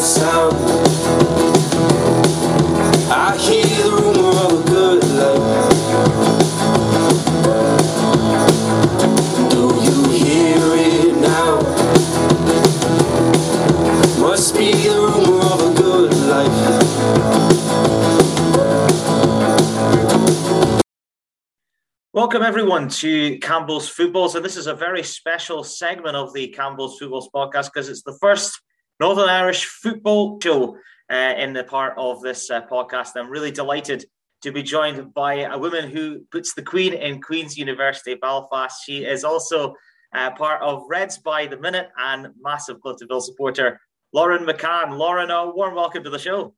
sound. I hear the rumor of a good life. Do you hear it now? Must be the rumor of a good life. Welcome everyone to Campbell's Footballs, and this is a very special segment of the Campbell's Footballs podcast because it's the first Northern Irish football show uh, in the part of this uh, podcast. I'm really delighted to be joined by a woman who puts the Queen in Queen's University Belfast. She is also uh, part of Reds by the Minute and massive Cliftonville supporter, Lauren McCann. Lauren, a warm welcome to the show.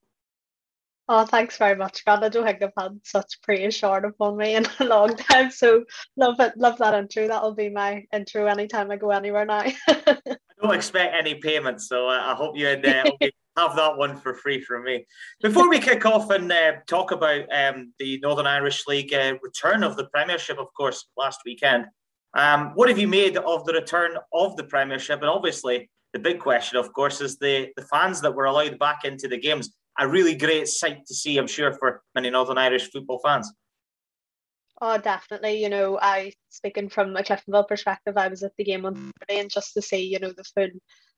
Oh, thanks very much, God. I don't think I've had such praise showered upon me in a long time. So love it, love that intro. That'll be my intro anytime I go anywhere now. I don't expect any payment, so uh, I hope you uh, have that one for free from me. Before we kick off and uh, talk about um, the Northern Irish League uh, return of the Premiership, of course, last weekend, um, what have you made of the return of the Premiership? And obviously, the big question, of course, is the, the fans that were allowed back into the games. A really great sight to see, I'm sure, for many Northern Irish football fans. Oh, definitely. You know, I speaking from a Cliftonville perspective, I was at the game on Saturday, and just to see, you know, the full,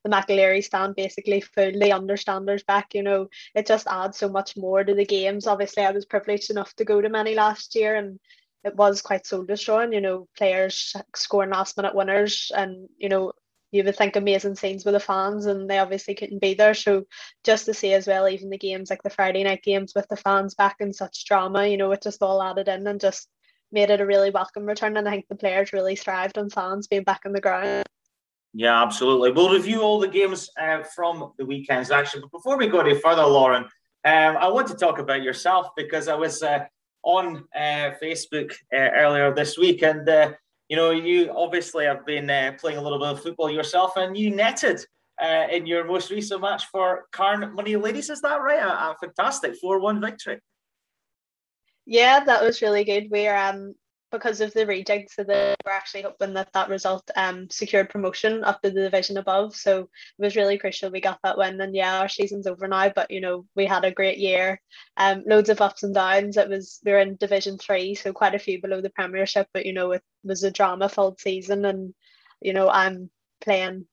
the McAleary stand basically full, the understanders back. You know, it just adds so much more to the games. Obviously, I was privileged enough to go to many last year, and it was quite soul destroying. You know, players scoring last minute winners, and you know, you would think amazing scenes with the fans and they obviously couldn't be there. So just to see as well, even the games like the Friday night games with the fans back in such drama, you know, it just all added in and just made it a really welcome return. And I think the players really thrived on fans being back on the ground. Yeah, absolutely. We'll review all the games uh, from the weekend's action. But before we go any further, Lauren, um, I want to talk about yourself because I was uh, on uh, Facebook uh, earlier this week and uh, you know, you obviously have been uh, playing a little bit of football yourself, and you netted uh, in your most recent match for Carnmoney Ladies. Is that right? A, a fantastic four-one victory. Yeah, that was really good. We're um because of the rejig, so the, we're actually hoping that that result um secured promotion up to the division above. So it was really crucial we got that win. And yeah, our season's over now, but you know we had a great year, um loads of ups and downs. It was we were in Division Three, so quite a few below the Premiership, but you know it was a drama-filled season, and you know I'm playing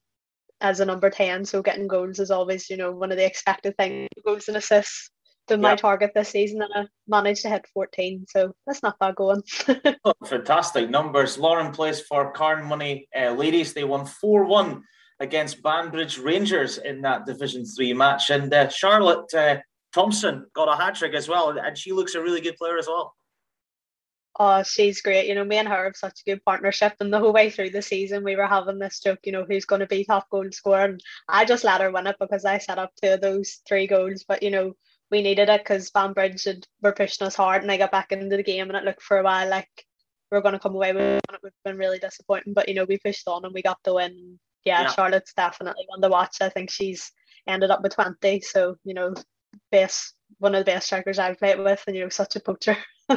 as a number 10 so getting goals is always you know one of the expected things goals and assists been my target this season and I managed to hit 14. So that's not bad going. oh, fantastic numbers. Lauren plays for Carnmoney uh, Ladies. They won 4 1 against Banbridge Rangers in that Division 3 match. And uh, Charlotte uh, Thompson got a hat trick as well. And she looks a really good player as well. Oh, she's great. You know, me and her have such a good partnership. And the whole way through the season, we were having this joke, you know, who's going to be top goal scorer. And I just let her win it because I set up two of those three goals. But, you know, we needed it because Banbridge had, were pushing us hard and I got back into the game and it looked for a while like we are going to come away with it. It would have been really disappointing, but you know, we pushed on and we got the win. Yeah, yeah. Charlotte's definitely on the watch. I think she's ended up with 20, so you know, best one of the best strikers I've played with, and you know, such a poacher.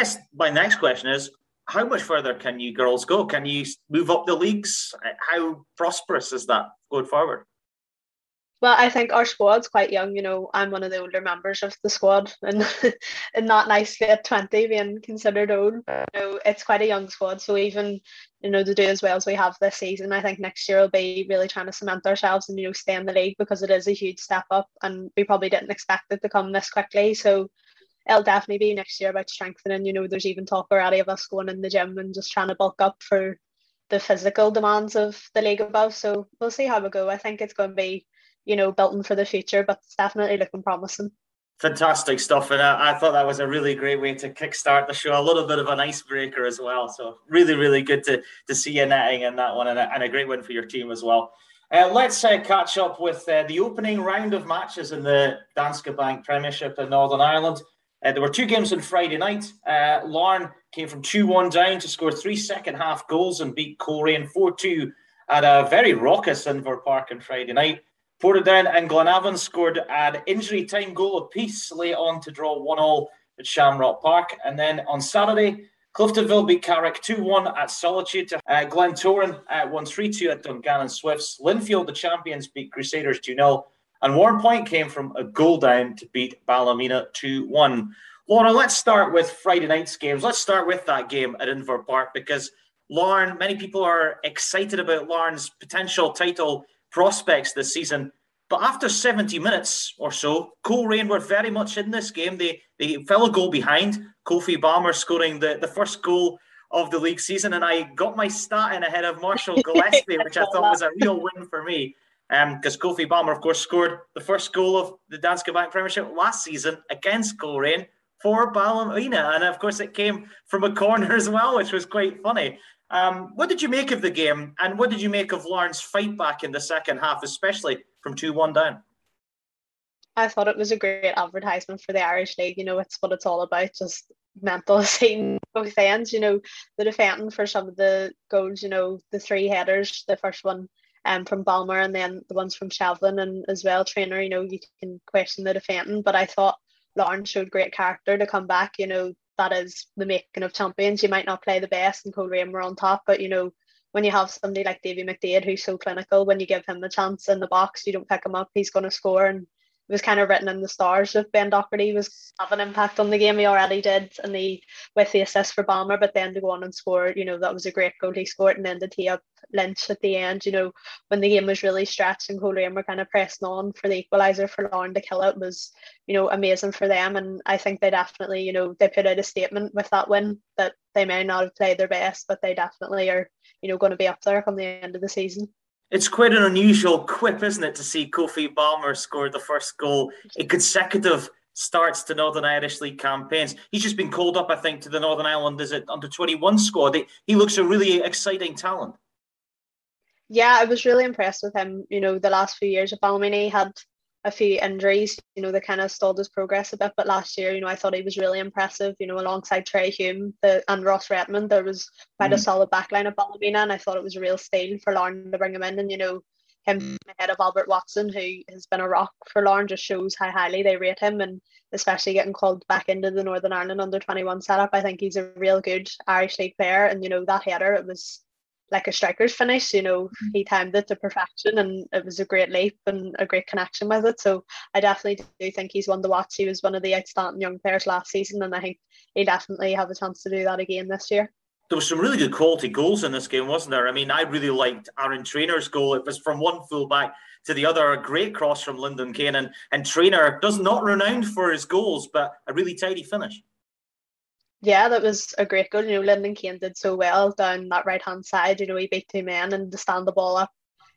yes, my next question is how much further can you girls go? Can you move up the leagues? Uh, how prosperous is that going forward? Well, I think our squad's quite young. You know, I'm one of the older members of the squad, and and not nicely at 20 being considered old. Uh. You know, it's quite a young squad. So even you know to do as well as we have this season, I think next year will be really trying to cement ourselves and you know stay in the league because it is a huge step up, and we probably didn't expect it to come this quickly. So it'll definitely be next year about strengthening. You know, there's even talk already of us going in the gym and just trying to bulk up for the physical demands of the league above. So we'll see how we go. I think it's going to be you know, building for the future, but it's definitely looking promising. Fantastic stuff. And I, I, thought that was a really great way to kickstart the show. A little bit of an icebreaker as well. So really, really good to, to see you netting in that one and a, and a great win for your team as well. Uh, let's uh, catch up with uh, the opening round of matches in the Danske Bank Premiership in Northern Ireland. Uh, there were two games on Friday night. Uh, came from 2 1 down to score three second half goals and beat Coleraine 4 2 at a very raucous Inver Park on Friday night. Portadown and Glenavon scored an injury time goal apiece late on to draw 1 all at Shamrock Park. And then on Saturday, Cliftonville beat Carrick 2 1 at Solitude. Uh, Glentoran uh, won 3 2 at Dungannon Swifts. Linfield, the champions, beat Crusaders 2 0. And Warrenpoint came from a goal down to beat Ballymena 2 1. Laura, let's start with Friday night's games. Let's start with that game at Inver Park because Lauren, many people are excited about Larne's potential title prospects this season. But after 70 minutes or so, Coleraine were very much in this game. They they fell a goal behind. Kofi Balmer scoring the, the first goal of the league season, and I got my stat in ahead of Marshall Gillespie, which I thought was a real win for me. Because um, Kofi Balmer, of course, scored the first goal of the Danske Bank Premiership last season against Coleraine for Ballymena, and of course, it came from a corner as well, which was quite funny. Um, what did you make of the game, and what did you make of Larne's fight back in the second half, especially from 2 1 down? I thought it was a great advertisement for the Irish League. You know, it's what it's all about, just mental seeing both ends. You know, the defending for some of the goals, you know, the three headers, the first one um, from Balmer and then the ones from Shevlin and as well, Traynor, you know, you can question the defending, but I thought Larne showed great character to come back. You know, that is the making of champions. You might not play the best and Coleraine were on top, but you know, when you have somebody like Davy McDaid who's so clinical, when you give him the chance in the box, you don't pick him up, he's to score. And it was kind of written in the stars if Ben Doherty was have an impact on the game. He already did, and the with the assist for Balmer, but then to go on and score, you know, that was a great goal he scored, and then to tee up Lynch at the end, you know, when the game was really stretched and Coleraine were kind of pressing on for the equaliser for Larne to kill it was, you know, amazing for them. And I think they definitely, you know, they put out a statement with that win that they may not have played their best, but they definitely are, you know, going to be up there come the end of the season. It's quite an unusual quip, isn't it, to see Kofi Balmer score the first goal in consecutive starts to Northern Irish League campaigns. He's just been called up, I think, to the Northern Ireland is it under 21 squad. He, he looks a really exciting talent. Yeah, I was really impressed with him. You know, the last few years of Ballymena had a few injuries, you know, they kind of stalled his progress a bit. But last year, you know, I thought he was really impressive, you know, alongside Trai Hume the, and Ross Redman. There was quite mm. a solid backline of Ballymena, and I thought it was a real steal for Larne to bring him in. And, you know, him ahead of Albert Watson, who has been a rock for Larne, just shows how highly they rate him. And especially getting called back into the Northern Ireland under 21 setup, I think he's a real good Irish League player. And, you know, that header, it was like a striker's finish. You know, mm-hmm. he timed it to perfection and it was a great leap and a great connection with it. So I definitely do think he's one to watch. He was one of the outstanding young players last season and I think he definitely have a chance to do that again this year. There was some really good quality goals in this game, wasn't there? I mean, I really liked Aaron Traynor's goal. It was from one fullback to the other, a great cross from Lyndon Kane. And, and Trainer does not renowned for his goals, but a really tidy finish yeah, that was a great goal. You know, Lyndon Kane did so well down that right hand side. You know, he beat two men and to stand the ball up.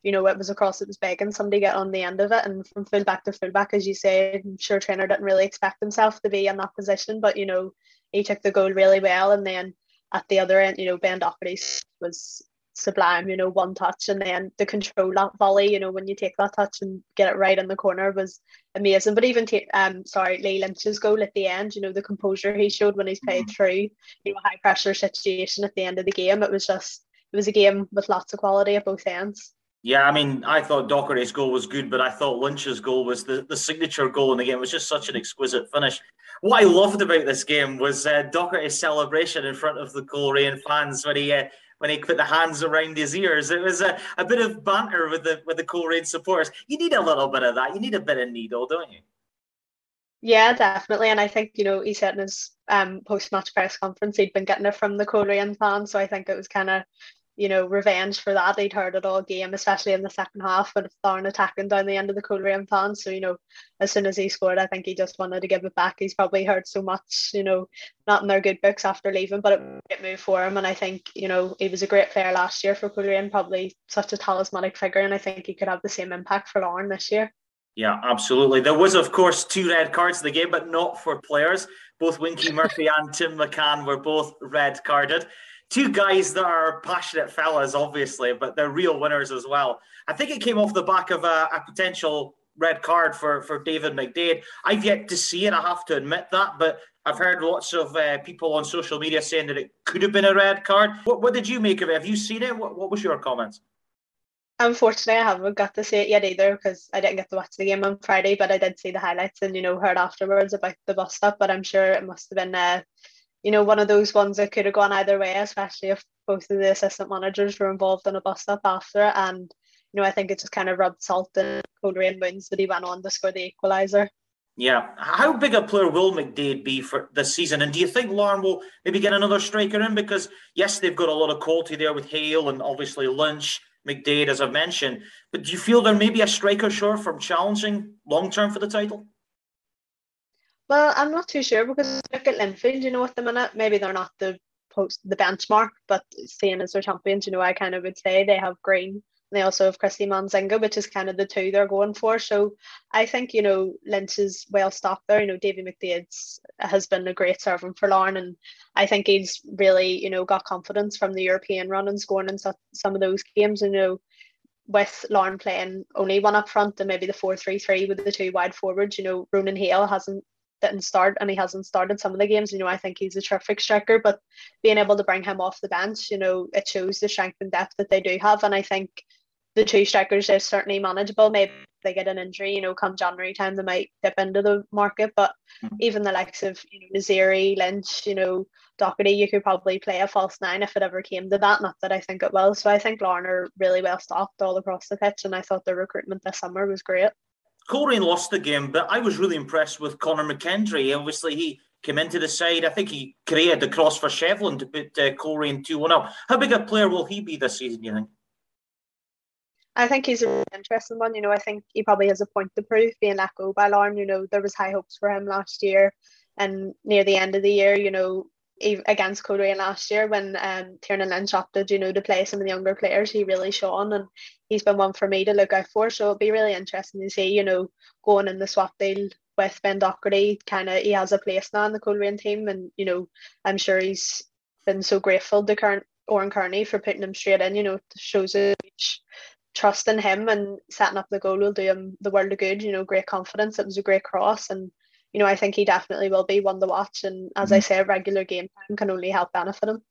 You know, it was across, it was begging somebody get on the end of it. And from fullback to fullback, as you say, I'm sure Traynor didn't really expect himself to be in that position, but you know, he took the goal really well. And then at the other end, you know, Ben Doherty was sublime, you know, one touch and then the control that volley, you know, when you take that touch and get it right in the corner was amazing. But even take um sorry, Lee Lynch's goal at the end, you know, the composure he showed when he's played mm-hmm. through, you know, high pressure situation at the end of the game. It was just it was a game with lots of quality at both ends. Yeah, I mean, I thought Doherty's goal was good, but I thought Lynch's goal was the, the signature goal in the game. It was just such an exquisite finish. What I loved about this game was uh, Doherty's celebration in front of the Coleraine fans when he uh, when he put the hands around his ears. It was a, a bit of banter with the with the Coleraine supporters. You need a little bit of that. You need a bit of needle, don't you? Yeah, definitely. And I think, you know, he said in his um, post match press conference he'd been getting it from the Coleraine fans. So I think it was kind of you know, revenge for that. They'd heard it all game, especially in the second half when Thorn attacking down the end of the Coleraine fans. So, you know, as soon as he scored, I think he just wanted to give it back. He's probably heard so much, you know, not in their good books after leaving, but it, it moved for him. And I think, you know, he was a great player last year for Coleraine, probably such a talismanic figure. And I think he could have the same impact for Larne this year. Yeah, absolutely. There was, of course, two red cards in the game, but not for players. Both Winky Murphy and Tim McCann were both red carded two guys that are passionate fellas, obviously, but they're real winners as well. I think it came off the back of a, a potential red card for, for David McDaid. I've yet to see it, I have to admit that, but I've heard lots of uh, people on social media saying that it could have been a red card. What, what did you make of it? Have you seen it? What, what was your comments? Unfortunately, I haven't got to see it yet either because I didn't get to watch the game on Friday, but I did see the highlights and, you know, heard afterwards about the bus stop, but I'm sure it must have been uh, you know, one of those ones that could have gone either way, especially if both of the assistant managers were involved in a bus stop after it. And, you know, I think it just kind of rubbed salt in Coleraine wounds that he went on to score the equaliser. Yeah. How big a player will McDaid be for this season? And do you think Larne will maybe get another striker in? Because, yes, they've got a lot of quality there with Hale and obviously Lynch, McDaid, as I've mentioned. But do you feel there may be a striker short from challenging long term for the title? Well, I'm not too sure because look at Linfield, you know, at the minute, maybe they're not the post the benchmark, but seeing as their champions, you know, I kind of would say they have Green they also have Christy Manzinga, which is kind of the two they're going for. So I think, you know, Lynch is well stocked there. You know, Davy McDaid has been a great servant for Larne. And I think he's really, you know, got confidence from the European run and scoring in some of those games. You know, with Larne playing only one up front and maybe the 4 3 3 with the two wide forwards, you know, Ronan Hale hasn't didn't start and he hasn't started some of the games. You know, I think he's a terrific striker, but being able to bring him off the bench, you know, it shows the strength and depth that they do have. And I think the two strikers are certainly manageable. Maybe they get an injury, you know, come January time they might dip into the market. But mm-hmm. even the likes of you know Naziri, Lynch, you know, Doherty, you could probably play a false nine if it ever came to that. Not that I think it will. So I think Larne are really well stocked all across the pitch, and I thought their recruitment this summer was great. Coleraine lost the game, but I was really impressed with Conor McKendry. Obviously, he came into the side. I think he created the cross for Shevlin to put uh, Coleraine 2 1 up. How big a player will he be this season, you think? I think he's an interesting one. You know, I think he probably has a point to prove being let go by. You know, there was high hopes for him last year, and near the end of the year, you know, against Coleraine last year when um, Tiernan Lynch opted, you know, to play some of the younger players, he really shone, and he's been one for me to look out for. So it'll be really interesting to see, you know, going in the swap deal with Ben Doherty. Kind of, he has a place now in the Coleraine team, and you know, I'm sure he's been so grateful to current Oran Kearney for putting him straight in. You know, shows a trust in him and setting up the goal will do him the world of good. You know, great confidence. It was a great cross, and you know, I think he definitely will be one to watch. And as mm-hmm. I say, regular game time can only help benefit him.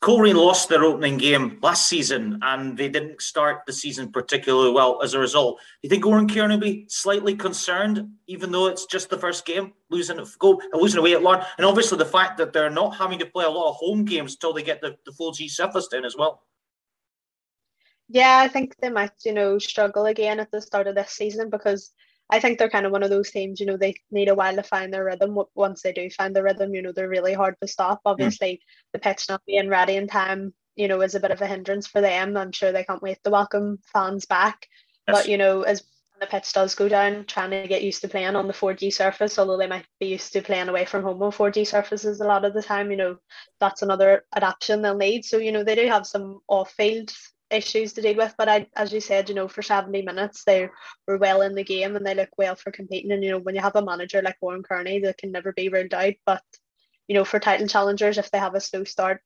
Coleraine lost their opening game last season and they didn't start the season particularly well as a result. Do you think Oran Kearney will be slightly concerned, even though it's just the first game, losing go losing away at Larne? And obviously the fact that they're not having to play a lot of home games until they get the, the 4G surface down as well. Yeah, I think they might, you know, struggle again at the start of this season because I think they're kind of one of those teams, you know, they need a while to find their rhythm. Once they do find their rhythm, you know, they're really hard to stop. Hmm. Obviously, mm. the pitch not being ready in time, you know, is a bit of a hindrance for them. I'm sure they can't wait to welcome fans back. Yes. But, you know, as the pitch does go down, trying to get used to playing on the 4G surface, although they might be used to playing away from home on 4G surfaces a lot of the time, you know, that's another adaptation they'll need. So, you know, they do have some off field issues to deal with. But I, as you said, you know, for 70 minutes they were well in the game and they look well for competing. And you know, when you have a manager like Oran Kearney, they can never be ruled out. But you know, for title challengers, if they have a slow start,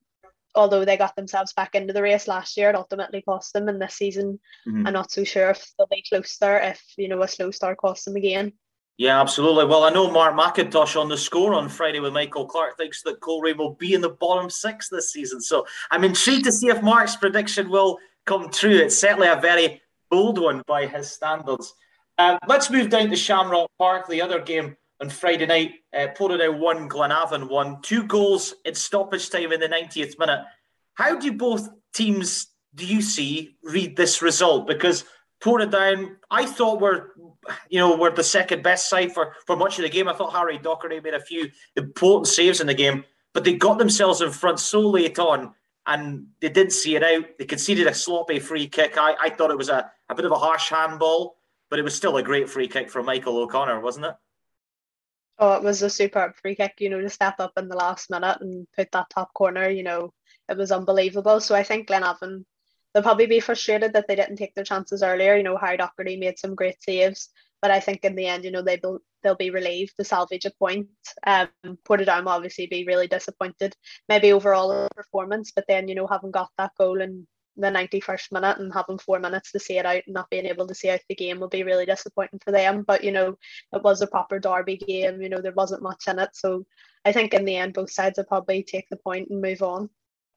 although they got themselves back into the race last year, it ultimately cost them. And this season, mm-hmm. I'm not so sure if they'll be close there if you know a slow start costs them again. Yeah, absolutely. Well, I know Mark McIntosh on the score on Friday with Michael Clark thinks that Coleraine will be in the bottom six this season. So I'm intrigued to see if Mark's prediction will come true. It's certainly a very bold one by his standards. Um, let's move down to Shamrock Park, the other game on Friday night. Uh, Portadown won, Glenavon won. Two goals in stoppage time in the 90th minute. How do both teams, do you see, read this result? Because Portadown, I thought we're, you know, we're the second best side for, for much of the game. I thought Harry Doherty made a few important saves in the game, but they got themselves in front so late on and they didn't see it out. They conceded a sloppy free kick. I, I thought it was a, a bit of a harsh handball, but it was still a great free kick from Michael O'Connor, wasn't it? Oh, it was a superb free kick, you know, to step up in the last minute and put that top corner, you know, it was unbelievable. So I think Glenavon, they'll probably be frustrated that they didn't take their chances earlier. You know, Harry Doherty made some great saves, but I think in the end, you know, they will they'll be relieved to salvage a point. Um, Portadown will obviously be really disappointed, maybe overall performance, but then you know having got that goal in the 91st minute and having four minutes to see it out and not being able to see out the game will be really disappointing for them. But you know, it was a proper derby game. You know, there wasn't much in it, so I think in the end both sides will probably take the point and move on.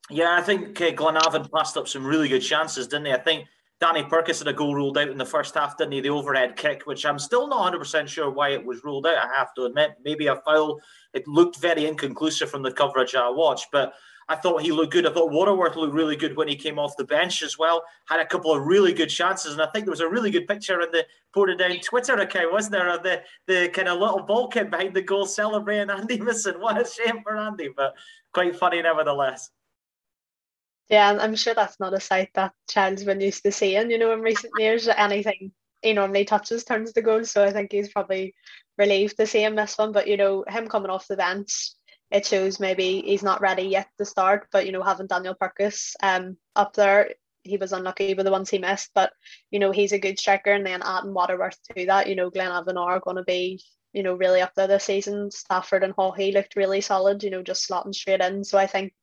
Yeah, I think uh, Glenavon passed up some really good chances, didn't they? I think Danny Purkis had a goal ruled out in the first half, didn't he? The overhead kick, which I'm still not 100% sure why it was ruled out, I have to admit. Maybe a foul. It looked very inconclusive from the coverage I watched. But I thought he looked good. I thought Waterworth looked really good when he came off the bench as well. Had a couple of really good chances, and I think there was a really good picture in the Portadown Twitter account, wasn't there, of the the kind of little ball behind the goal celebrating Andy Missing. What a shame for Andy, but quite funny nevertheless. Yeah, I'm sure that's not a sight that Child's been used to seeing, you know, in recent years. Anything he normally touches turns to goal. So I think he's probably relieved to see him this one. But you know, him coming off the bench, it shows maybe he's not ready yet to start. But you know, having Daniel Purkis um up there, he was unlucky with the ones he missed. But you know, he's a good striker, and then adding Waterworth to that, you know, Glenavon are going to be you know really up there this season. Stafford and Haughey looked really solid, you know, just slotting straight in. So I think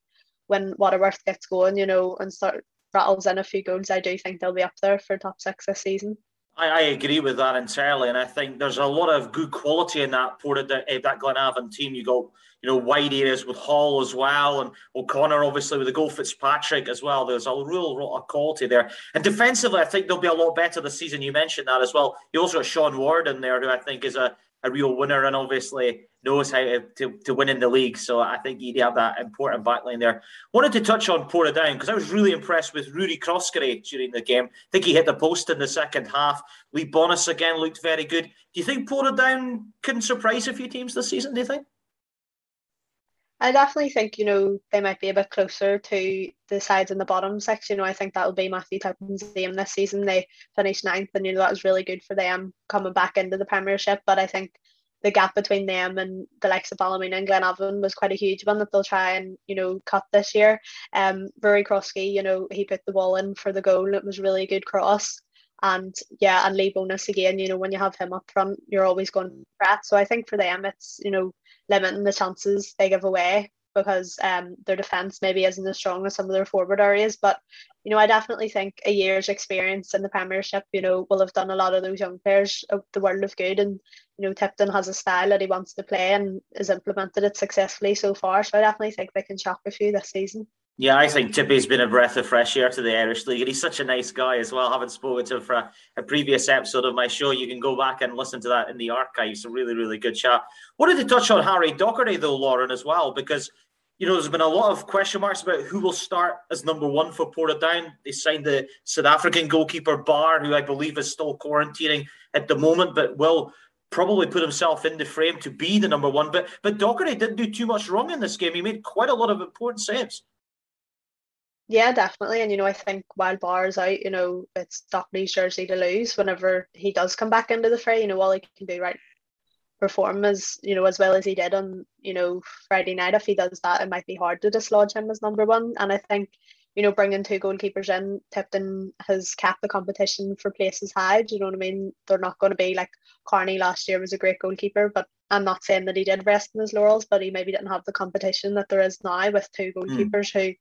when Waterworth gets going, you know, and start rattles in a few goals, I do think they'll be up there for top six this season. I, I agree with that entirely, and I think there's a lot of good quality in that Porta uh, that Glenavon team. You got you know wide areas with Hall as well, and O'Connor obviously with the goal Fitzpatrick as well. There's a real lot of quality there, and defensively, I think they'll be a lot better this season. You mentioned that as well. You also got Sean Ward in there, who I think is a a real winner and obviously knows how to, to, win in the league. So I think he'd have that important backline there. Wanted to touch on Portadown because I was really impressed with Rudy Croskery during the game. I think he hit the post in the second half. Lee Bonis again looked very good. Do you think Portadown can surprise a few teams this season, do you think? I definitely think, you know, they might be a bit closer to the sides in the bottom section. You know, I think that'll be Matthew Tipton's aim this season. They finished ninth, and you know that was really good for them coming back into the Premiership. But I think the gap between them and the likes of Ballymena and Glenavon was quite a huge one that they'll try and you know cut this year. Um, Rory Crosky, you know, he put the ball in for the goal. It was really good cross. And yeah, and Lee Bonis again, you know, when you have him up front, you're always going to threat. So I think for them, it's, you know, limiting the chances they give away because um, their defence maybe isn't as strong as some of their forward areas. But, you know, I definitely think a year's experience in the Premiership, you know, will have done a lot of those young players the world of good. And, you know, Tipton has a style that he wants to play and has implemented it successfully so far. So I definitely think they can shock a few this season. Yeah, I think Tippy's been a breath of fresh air to the Irish League, and he's such a nice guy as well. I haven't spoken to him for a, a, previous episode of my show. You can go back and listen to that in the archives. A really, really good chat. Wanted to touch on Harry Docherty though, Lauren, as well, because you know there's been a lot of question marks about who will start as number one for Portadown. They signed the South African goalkeeper Barr, who I believe is still quarantining at the moment, but will probably put himself in the frame to be the number one. But but Docherty didn't do too much wrong in this game. He made quite a lot of important saves. Yeah, definitely. And you know, I think while Barr is out, you know, it's Docherty's jersey to lose whenever he does come back into the fray. You know, all he can do right perform as you know as well as he did on you know Friday night. If he does that, it might be hard to dislodge him as number one. And I think you know bringing two goalkeepers in, Tipton has capped the competition for places high. Do you know what I mean? They're not going to be like Carney last year was a great goalkeeper, but I'm not saying that he did rest in his laurels, but he maybe didn't have the competition that there is now with two hmm. goalkeepers mm. who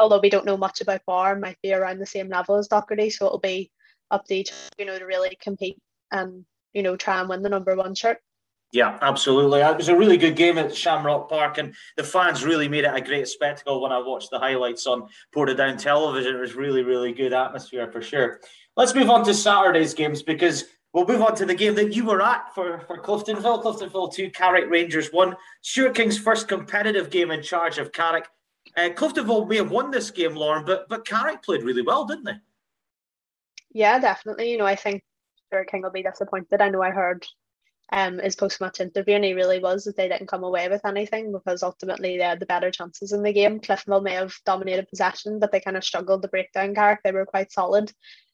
although we don't know much about Barr, might be around the same level as Docherty. So it'll be up to each, you know, to really compete and, you know, try and win the number one shirt. Yeah, absolutely. Uh, it was a really good game at Shamrock Park, and the fans really made it a great spectacle when I watched the highlights on Portadown television. It was really, really good atmosphere for sure. Let's move on to Saturday's games because we'll move on to the game that you were at for, for Cliftonville. Cliftonville 2, Carrick Rangers 1. Stuart King's first competitive game in charge of Carrick. Uh, Cliftonville may have won this game, Lauren, but but Carrick played really well, didn't they? Yeah, definitely. You know, I think Stuart King will be disappointed. I know I heard um his post match interview and he really was that they didn't come away with anything because ultimately they had the better chances in the game. Cliftonville may have dominated possession, but they kind of struggled to break down Carrick. They were quite solid.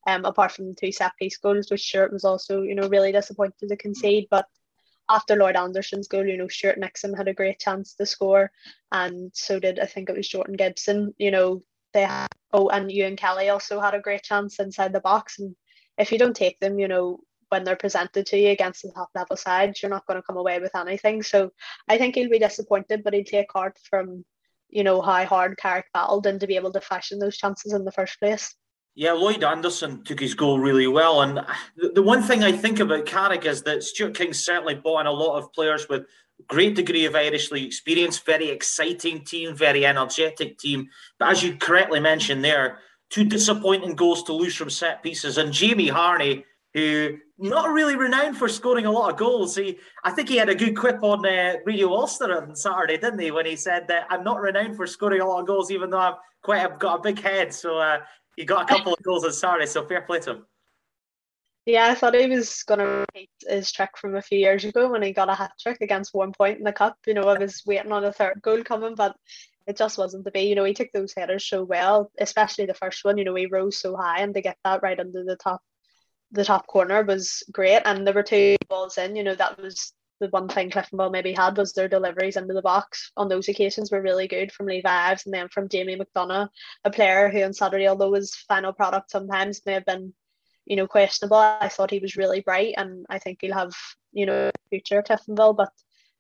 Um, apart from the two set piece goals, which Stuart was also, you know, really disappointed to concede. But after Lloyd Anderson's goal, you know, Stuart Nixon had a great chance to score, and so did I think it was Jordan Gibson. You know, they had, oh, and Ewan Kelly also had a great chance inside the box. And if you don't take them, you know, when they're presented to you against the top level sides, you're not going to come away with anything. So I think he'll be disappointed, but he'll take heart from, you know, how hard Carrick battled and to be able to fashion those chances in the first place. Yeah, Lloyd Anderson took his goal really well. And the, one thing I think about Carrick is that Stuart King certainly bought in a lot of players with great degree of Irish League experience, very exciting team, very energetic team. But as you correctly mentioned there, two disappointing goals to lose from set pieces. And Jamie Harney, who not really renowned for scoring a lot of goals. He, I think he had a good quip on uh, Radio Ulster on Saturday, didn't he? When he said that I'm not renowned for scoring a lot of goals, even though I've quite I've got a big head. So uh, he got a couple of goals on Saturday. So fair play to him. Yeah, I thought he was going to repeat his trick from a few years ago when he got a hat trick against one point in the cup. You know, I was waiting on a third goal coming, but it just wasn't to be. You know, he took those headers so well, especially the first one. You know, he rose so high, and to get that right under the top, the top corner was great. And there were two balls in. You know, that was the one thing Cliftonville maybe had was their deliveries into the box on those occasions were really good from Levi Ives and then from Jamie McDonagh, a player who on Saturday, although his final product sometimes may have been you know, questionable. I thought he was really bright, and I think he'll have, you know, future Cliftonville. But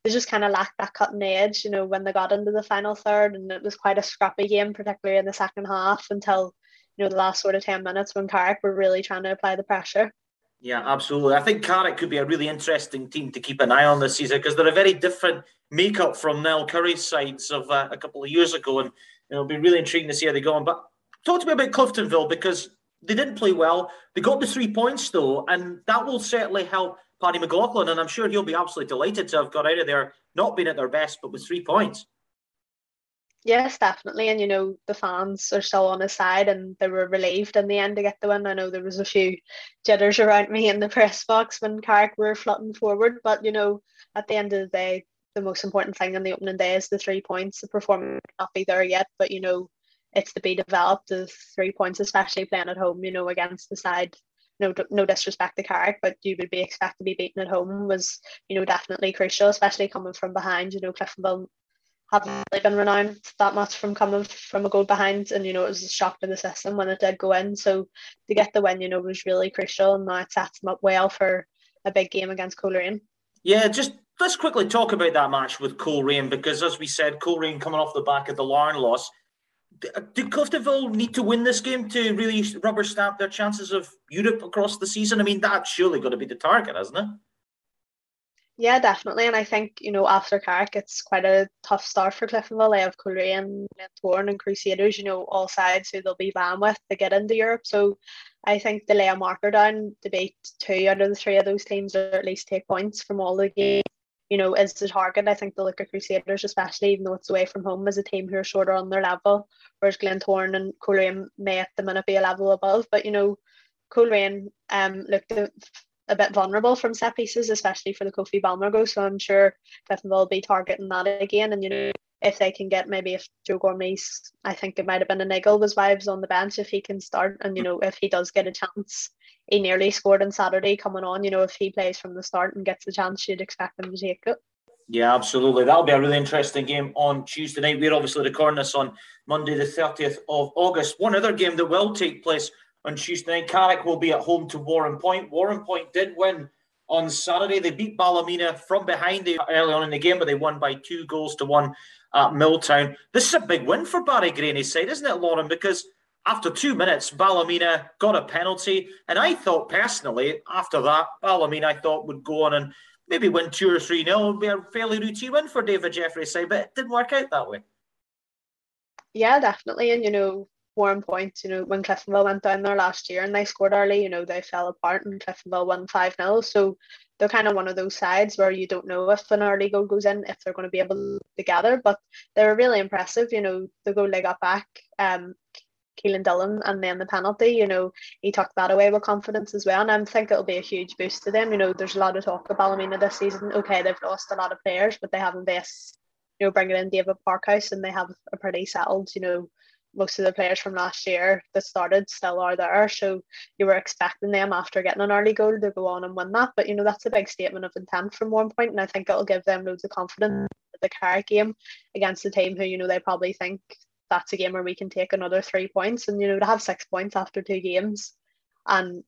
they just kind of lacked that cutting edge, you know, when they got into the final third, and it was quite a scrappy game, particularly in the second half, until you know the last sort of ten minutes when Carrick were really trying to apply the pressure. Yeah, absolutely. I think Carrick could be a really interesting team to keep an eye on this season because they're a very different makeup from Niall Currie's sides of uh, a couple of years ago, and it'll be really intriguing to see how they go on. But talk to me about Cliftonville because they didn't play well. They got the three points though, and that will certainly help Paddy McLaughlin. And I'm sure he'll be absolutely delighted to have got out of there, not being at their best, but with three points. Yes, definitely. And you know, the fans are still on his side and they were relieved in the end to get the win. I know there was a few jitters around me in the press box when Carrick were flutting forward, but you know, at the end of the day, the most important thing on the opening day is the three points. The performance not be there yet, but you know, it's to be developed the three points, especially playing at home, you know, against the side. No, no disrespect to Carrick, but you would be expected to be beaten at home was, you know, definitely crucial, especially coming from behind. You know, Cliftonville haven't really been renowned that much from coming from a goal behind, and you know, it was a shock to the system when it did go in. So to get the win, you know, was really crucial, and that it sets them up well for a big game against Coleraine. Yeah, just let's quickly talk about that match with Coleraine because, as we said, Coleraine coming off the back of the Larne loss do Cliftonville need to win this game to really rubber stamp their chances of Europe across the season? I mean, that's surely got to be the target, hasn't it? Yeah, definitely. And I think, you know, after Carrick, it's quite a tough start for Cliftonville. They have Coleraine, Glentoran and Crusaders, you know, all sides who they'll be van with to get into Europe. So I think they lay a marker down to beat two out of the three of those teams or at least take points from all the games you know, is the target. I think the look at Crusaders, especially even though it's away from home, as a team who are shorter on their level, whereas Glentoran and Coleraine may at the minute be a level above. But you know, Coleraine um looked a, bit vulnerable from set pieces, especially for the Kofi Balmer go. So I'm sure Clifton will be targeting that again. And you know, if they can get maybe if Joe Gormley's, I think it might have been a niggle was vibes on the bench if he can start, and you know, if he does get a chance he nearly scored on Saturday coming on. You know, if he plays from the start and gets the chance, you'd expect him to take it. Yeah, absolutely. That'll be a really interesting game on Tuesday night. We're obviously recording this on Monday, the 30th of August. One other game that will take place on Tuesday night, Carrick will be at home to Warrenpoint. Warren Point did win on Saturday. They beat Ballymena from behind early on in the game, but they won by two goals to one at Milltown. This is a big win for Barry Gray's side, isn't it, Lauren? Because after two minutes, Ballymena got a penalty. And I thought personally, after that, Ballymena I thought would go on and maybe win two or three nil. It would be a fairly routine win for David Jeffrey's side, but it didn't work out that way. Yeah, definitely. And you know, Warrenpoint, you know, when Cliftonville went down there last year and they scored early, you know, they fell apart and Cliftonville won 5 0. So they're kind of one of those sides where you don't know if an early goal goes in, if they're going to be able to gather. But they were really impressive. You know, the goal they got back, um, Keelan Dillon and then the penalty, you know, he took that away with confidence as well. And I think it'll be a huge boost to them. You know, there's a lot of talk about Ballymena this season. Okay, they've lost a lot of players, but they have invested, you know, bringing in David Parkhouse and they have a pretty settled, you know, most of the players from last year that started still are there. So you were expecting them after getting an early goal to go on and win that. But you know, that's a big statement of intent from one and I think it'll give them loads of confidence at the Carrick game against the team who, you know, they probably think that's a game where we can take another three points and you know to have six points after two games and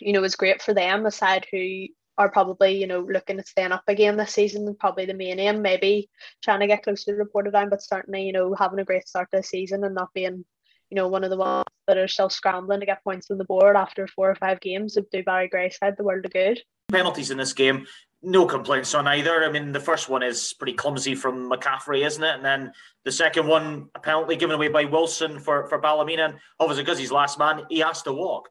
you know it's great for them aside who are probably you know looking at staying up again this season probably the main aim maybe trying to get close to the Portadown but certainly you know having a great start to the season and not being you know one of the ones that are still scrambling to get points on the board after four or five games would do Barry Gray's side the world of good penalties in this game no complaints on either. I mean, the first one is pretty clumsy from McCaffrey, isn't it? And then the second one, apparently given away by Wilson for, for Ballymena. And obviously, because he's last man, he has to walk.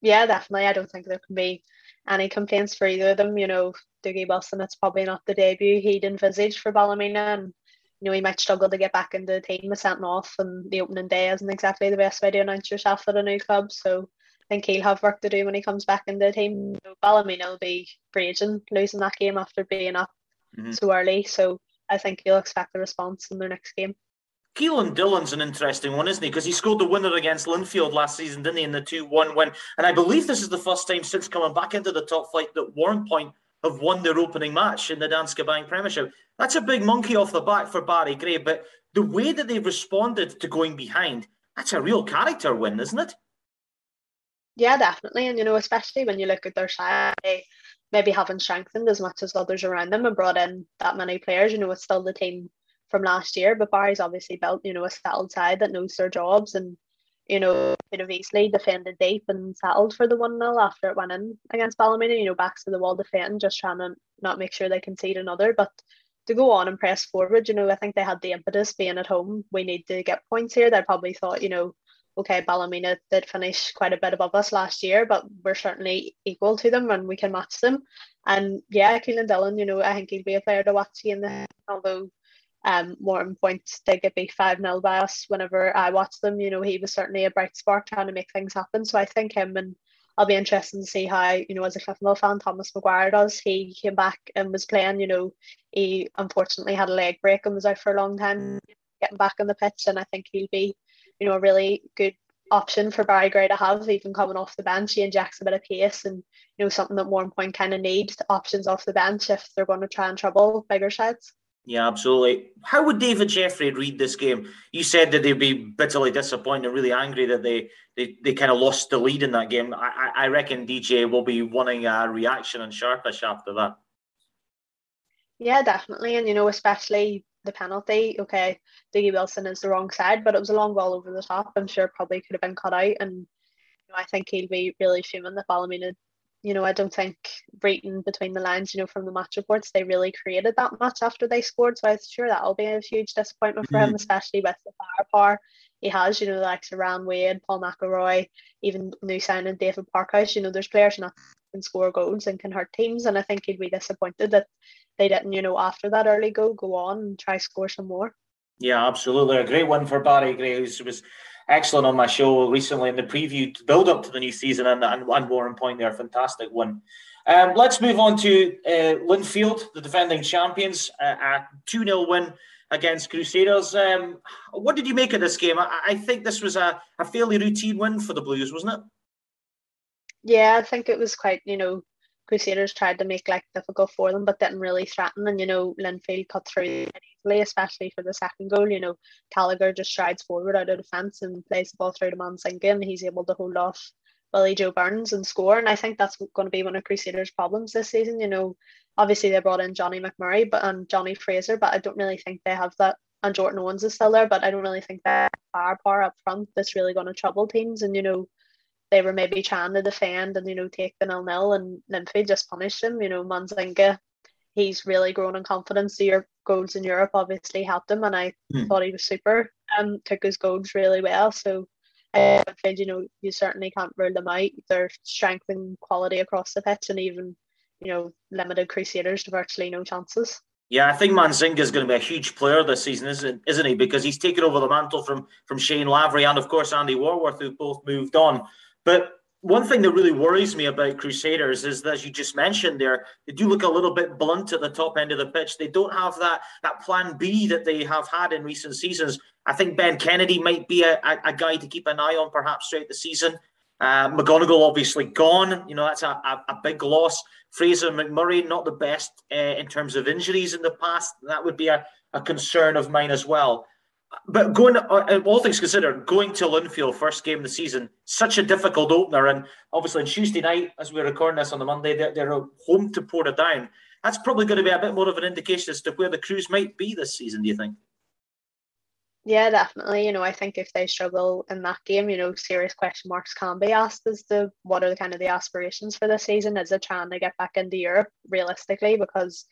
Yeah, definitely. I don't think there can be any complaints for either of them. You know, Dougie Wilson, it's probably not the debut he'd envisaged for Ballymena, and you know he might struggle to get back into the team with sent off, and the opening day isn't exactly the best way to announce yourself at a new club. So I think he'll have work to do when he comes back into the team. So Ballymena will be raging losing that game after being up mm-hmm. so early. So I think you'll expect a response in their next game. Keelan Dillon's an interesting one, isn't he? Because he scored the winner against Linfield last season, didn't he, in the 2 1 win? And I believe this is the first time since coming back into the top flight that Warrenpoint have won their opening match in the Danske Bank Premiership. That's a big monkey off the back for Barry Gray, but the way that they've responded to going behind, that's a real character win, isn't it? Yeah, definitely. And, you know, especially when you look at their side, they maybe haven't strengthened as much as others around them and brought in that many players. You know, it's still the team from last year, but Barry's obviously built, you know, a settled side that knows their jobs and you know, could have easily defended deep and settled for the 1 0 after it went in against Ballymena, you know, backs to the wall defending, just trying to not make sure they concede another. But to go on and press forward, you know, I think they had the impetus being at home. We need to get points here. They probably thought, you know, okay, Ballymena did finish quite a bit above us last year, but we're certainly equal to them and we can match them. And yeah, Keelan Dillon, you know, I think he'd be a player to watch in the although um, Warrenpoint did get beat 5 0 by us whenever I watched them. You know, he was certainly a bright spark trying to make things happen. So I think him and I'll be interested to see how, you know, as a Cliftonville fan, Thomas Maguire does. He came back and was playing, you know, he unfortunately had a leg break and was out for a long time getting back on the pitch. And I think he'll be, you know, a really good option for Barry Gray to have, even coming off the bench. He injects a bit of pace and, you know, something that Warrenpoint kind of need options off the bench if they're going to try and trouble bigger sides. Yeah, absolutely. How would David Jeffrey read this game? You said that they'd be bitterly disappointed, really angry that they they, they kind of lost the lead in that game. I, I reckon DJ will be wanting a reaction and sharpish after that. Yeah, definitely. And, you know, especially the penalty. Okay, Diggy Wilson is the wrong side, but it was a long ball over the top. I'm sure probably could have been cut out. And you know, I think he'll be really fuming that Ballymena you know, I don't think reading between the lines, you know, from the match reports, they really created that much after they scored. So I'm sure that'll be a huge disappointment for him, mm. especially with the firepower he has, you know, like Ryan Waide, Paul McElroy, even new signing David Parkhouse. You know, there's players that can score goals and can hurt teams. And I think he'd be disappointed that they didn't, you know, after that early goal, go on and try score some more. Yeah, absolutely. A great one for Barry Gray, who was excellent on my show recently in the preview to build up to the new season and, and, and Warrenpoint there. Fantastic one. Um, let's move on to uh, Linfield, the defending champions, uh, a 2 0 win against Crusaders. Um, what did you make of this game? I, I think this was a, a fairly routine win for the Blues, wasn't it? Yeah, I think it was quite, you know, Crusaders tried to make life difficult for them, but didn't really threaten. And you know, Linfield cut through easily, especially for the second goal. You know, Gallagher just strides forward out of defence and plays the ball through to Manzinga, and he's able to hold off Billy Joe Burns and score. And I think that's going to be one of Crusaders' problems this season. You know, obviously they brought in Johnny McMurray, but and Johnny Fraser, but I don't really think they have that. And Jordan Owens is still there, but I don't really think that firepower up front that's really going to trouble teams. And you know, they were maybe trying to defend and you know take the nil nil and Linfield just punished them. You know, Manzinga, he's really grown in confidence. The your goals in Europe obviously helped him, and I mm. thought he was super. Um, took his goals really well. So I think you know you certainly can't rule them out. Their strength and quality across the pitch, and even you know limited Crusaders to virtually no chances. Yeah, I think Manzinga is going to be a huge player this season, isn't isn't he? Because he's taken over the mantle from from Shane Lavery and of course Andy Waterworth, who both moved on. But one thing that really worries me about Crusaders is that, as you just mentioned there, they do look a little bit blunt at the top end of the pitch. They don't have that that plan B that they have had in recent seasons. I think Ben Kennedy might be a, a, a guy to keep an eye on perhaps throughout the season. Uh, McGonigal obviously gone. You know, that's a, a, a, big loss. Fraser McMurray, not the best uh, in terms of injuries in the past. That would be a, a concern of mine as well but going, uh, all things considered, going to Linfield first game of the season, such a difficult opener, and obviously on Tuesday night, as we're recording this on the Monday, they're, they're home to Portadown. That's probably going to be a bit more of an indication as to where the Crews might be this season. Do you think? Yeah, definitely. You know, I think if they struggle in that game, you know, serious question marks can be asked as to what are the kind of the aspirations for this season. Is it trying to get back into Europe realistically? Because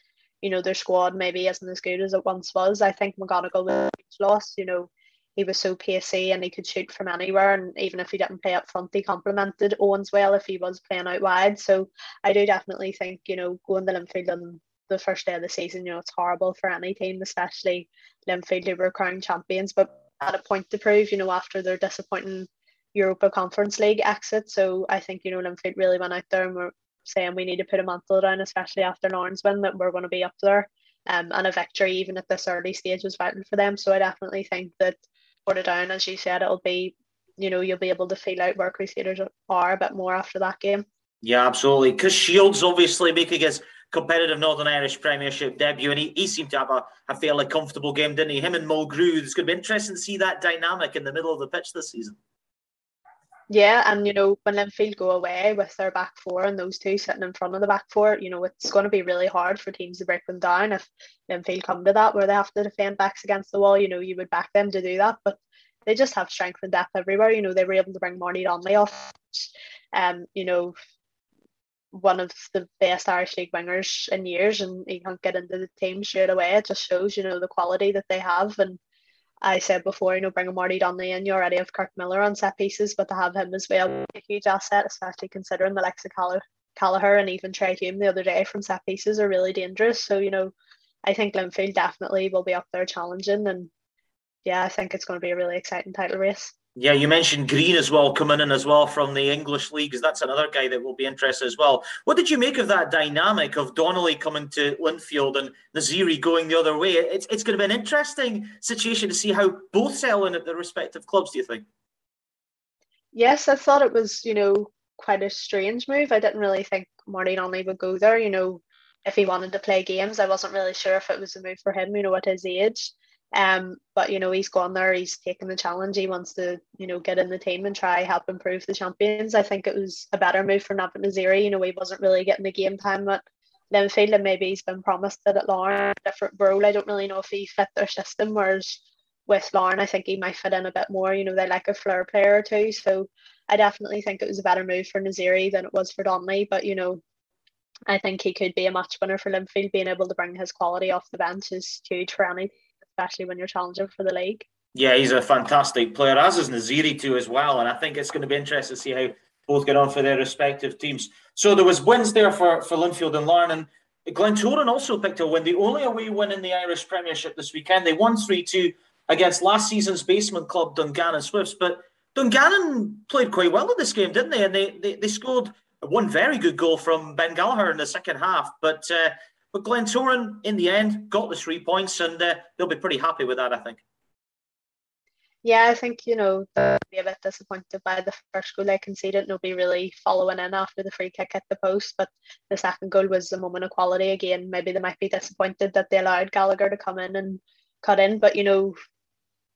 you know, their squad maybe isn't as good as it once was. I think McGonigal was lost, you know, he was so pacey and he could shoot from anywhere. And even if he didn't play up front, he complemented Owens well if he was playing out wide. So I do definitely think, you know, going to Linfield on the first day of the season, you know, it's horrible for any team, especially Linfield who were crowned champions, but had a point to prove, you know, after their disappointing Europa Conference League exit. So I think, you know, Linfield really went out there and were saying we need to put a mantle down, especially after Lawrence win, that we're going to be up there. Um, and a victory, even at this early stage, was vital for them. So I definitely think that Portadown, down, as you said, it'll be, you know, you'll be able to feel out where Crusaders are a bit more after that game. Yeah, absolutely. Because Shields obviously making his competitive Northern Irish Premiership debut, and he, he seemed to have a, a fairly comfortable game, didn't he? Him and Mulgrew. It's going to be interesting to see that dynamic in the middle of the pitch this season. Yeah, and you know, when Linfield go away with their back four and those two sitting in front of the back four, you know, it's going to be really hard for teams to break them down if Linfield come to that where they have to defend backs against the wall. You know, you would back them to do that, but they just have strength and depth everywhere. You know, they were able to bring Marty Donnelly off, um, you know, one of the best Irish League wingers in years, and he can't get into the team straight away. It just shows, you know, the quality that they have and I said before, you know, bringing Marty Donnelly in, you already have Kirk Millar on set pieces, but to have him as well, mm. a huge asset, especially considering the likes of Call- Callacher and even Trai Hume the other day from set pieces are really dangerous. So, you know, I think Linfield definitely will be up there challenging. And yeah, I think it's going to be a really exciting title race. Yeah, you mentioned Green as well coming in as well from the English leagues. That's another guy that will be interested as well. What did you make of that dynamic of Donnelly coming to Linfield and Nasseri going the other way? It's it's going to be an interesting situation to see how both sell in at their respective clubs. Do you think? Yes, I thought it was you know quite a strange move. I didn't really think Marty Donnelly would go there. You know, if he wanted to play games, I wasn't really sure if it was a move for him. You know, at his age. Um, but you know, he's gone there, he's taken the challenge, he wants to, you know, get in the team and try help improve the champions. I think it was a better move for Navid Nasseri. You know, he wasn't really getting the game time at Linfield and maybe he's been promised it at Larne, different role. I don't really know if he fit their system, whereas with Larne, I think he might fit in a bit more. You know, they like a flair player too. So I definitely think it was a better move for Nasseri than it was for Donnelly. But you know, I think he could be a match winner for Linfield. Being able to bring his quality off the bench is huge for any especially when you're challenging for the league. Yeah, he's a fantastic player, as is Nasseri too as well. And I think it's going to be interesting to see how both get on for their respective teams. So there was wins there for, for Linfield and Larne. And Glentoran also picked a win, the only away win in the Irish Premiership this weekend. They won 3-2 against last season's basement club Dungannon Swifts. But Dungannon played quite well in this game, didn't they? And they, they, they scored one very good goal from Ben Gallagher in the second half. But uh, but Glentoran, in the end, got the three points, and uh, they'll be pretty happy with that, I think. Yeah, I think you know they'll be a bit disappointed by the first goal they conceded. Nobody really following in after the free kick at the post, but the second goal was a moment of quality again. Maybe they might be disappointed that they allowed Gallagher to come in and cut in, but you know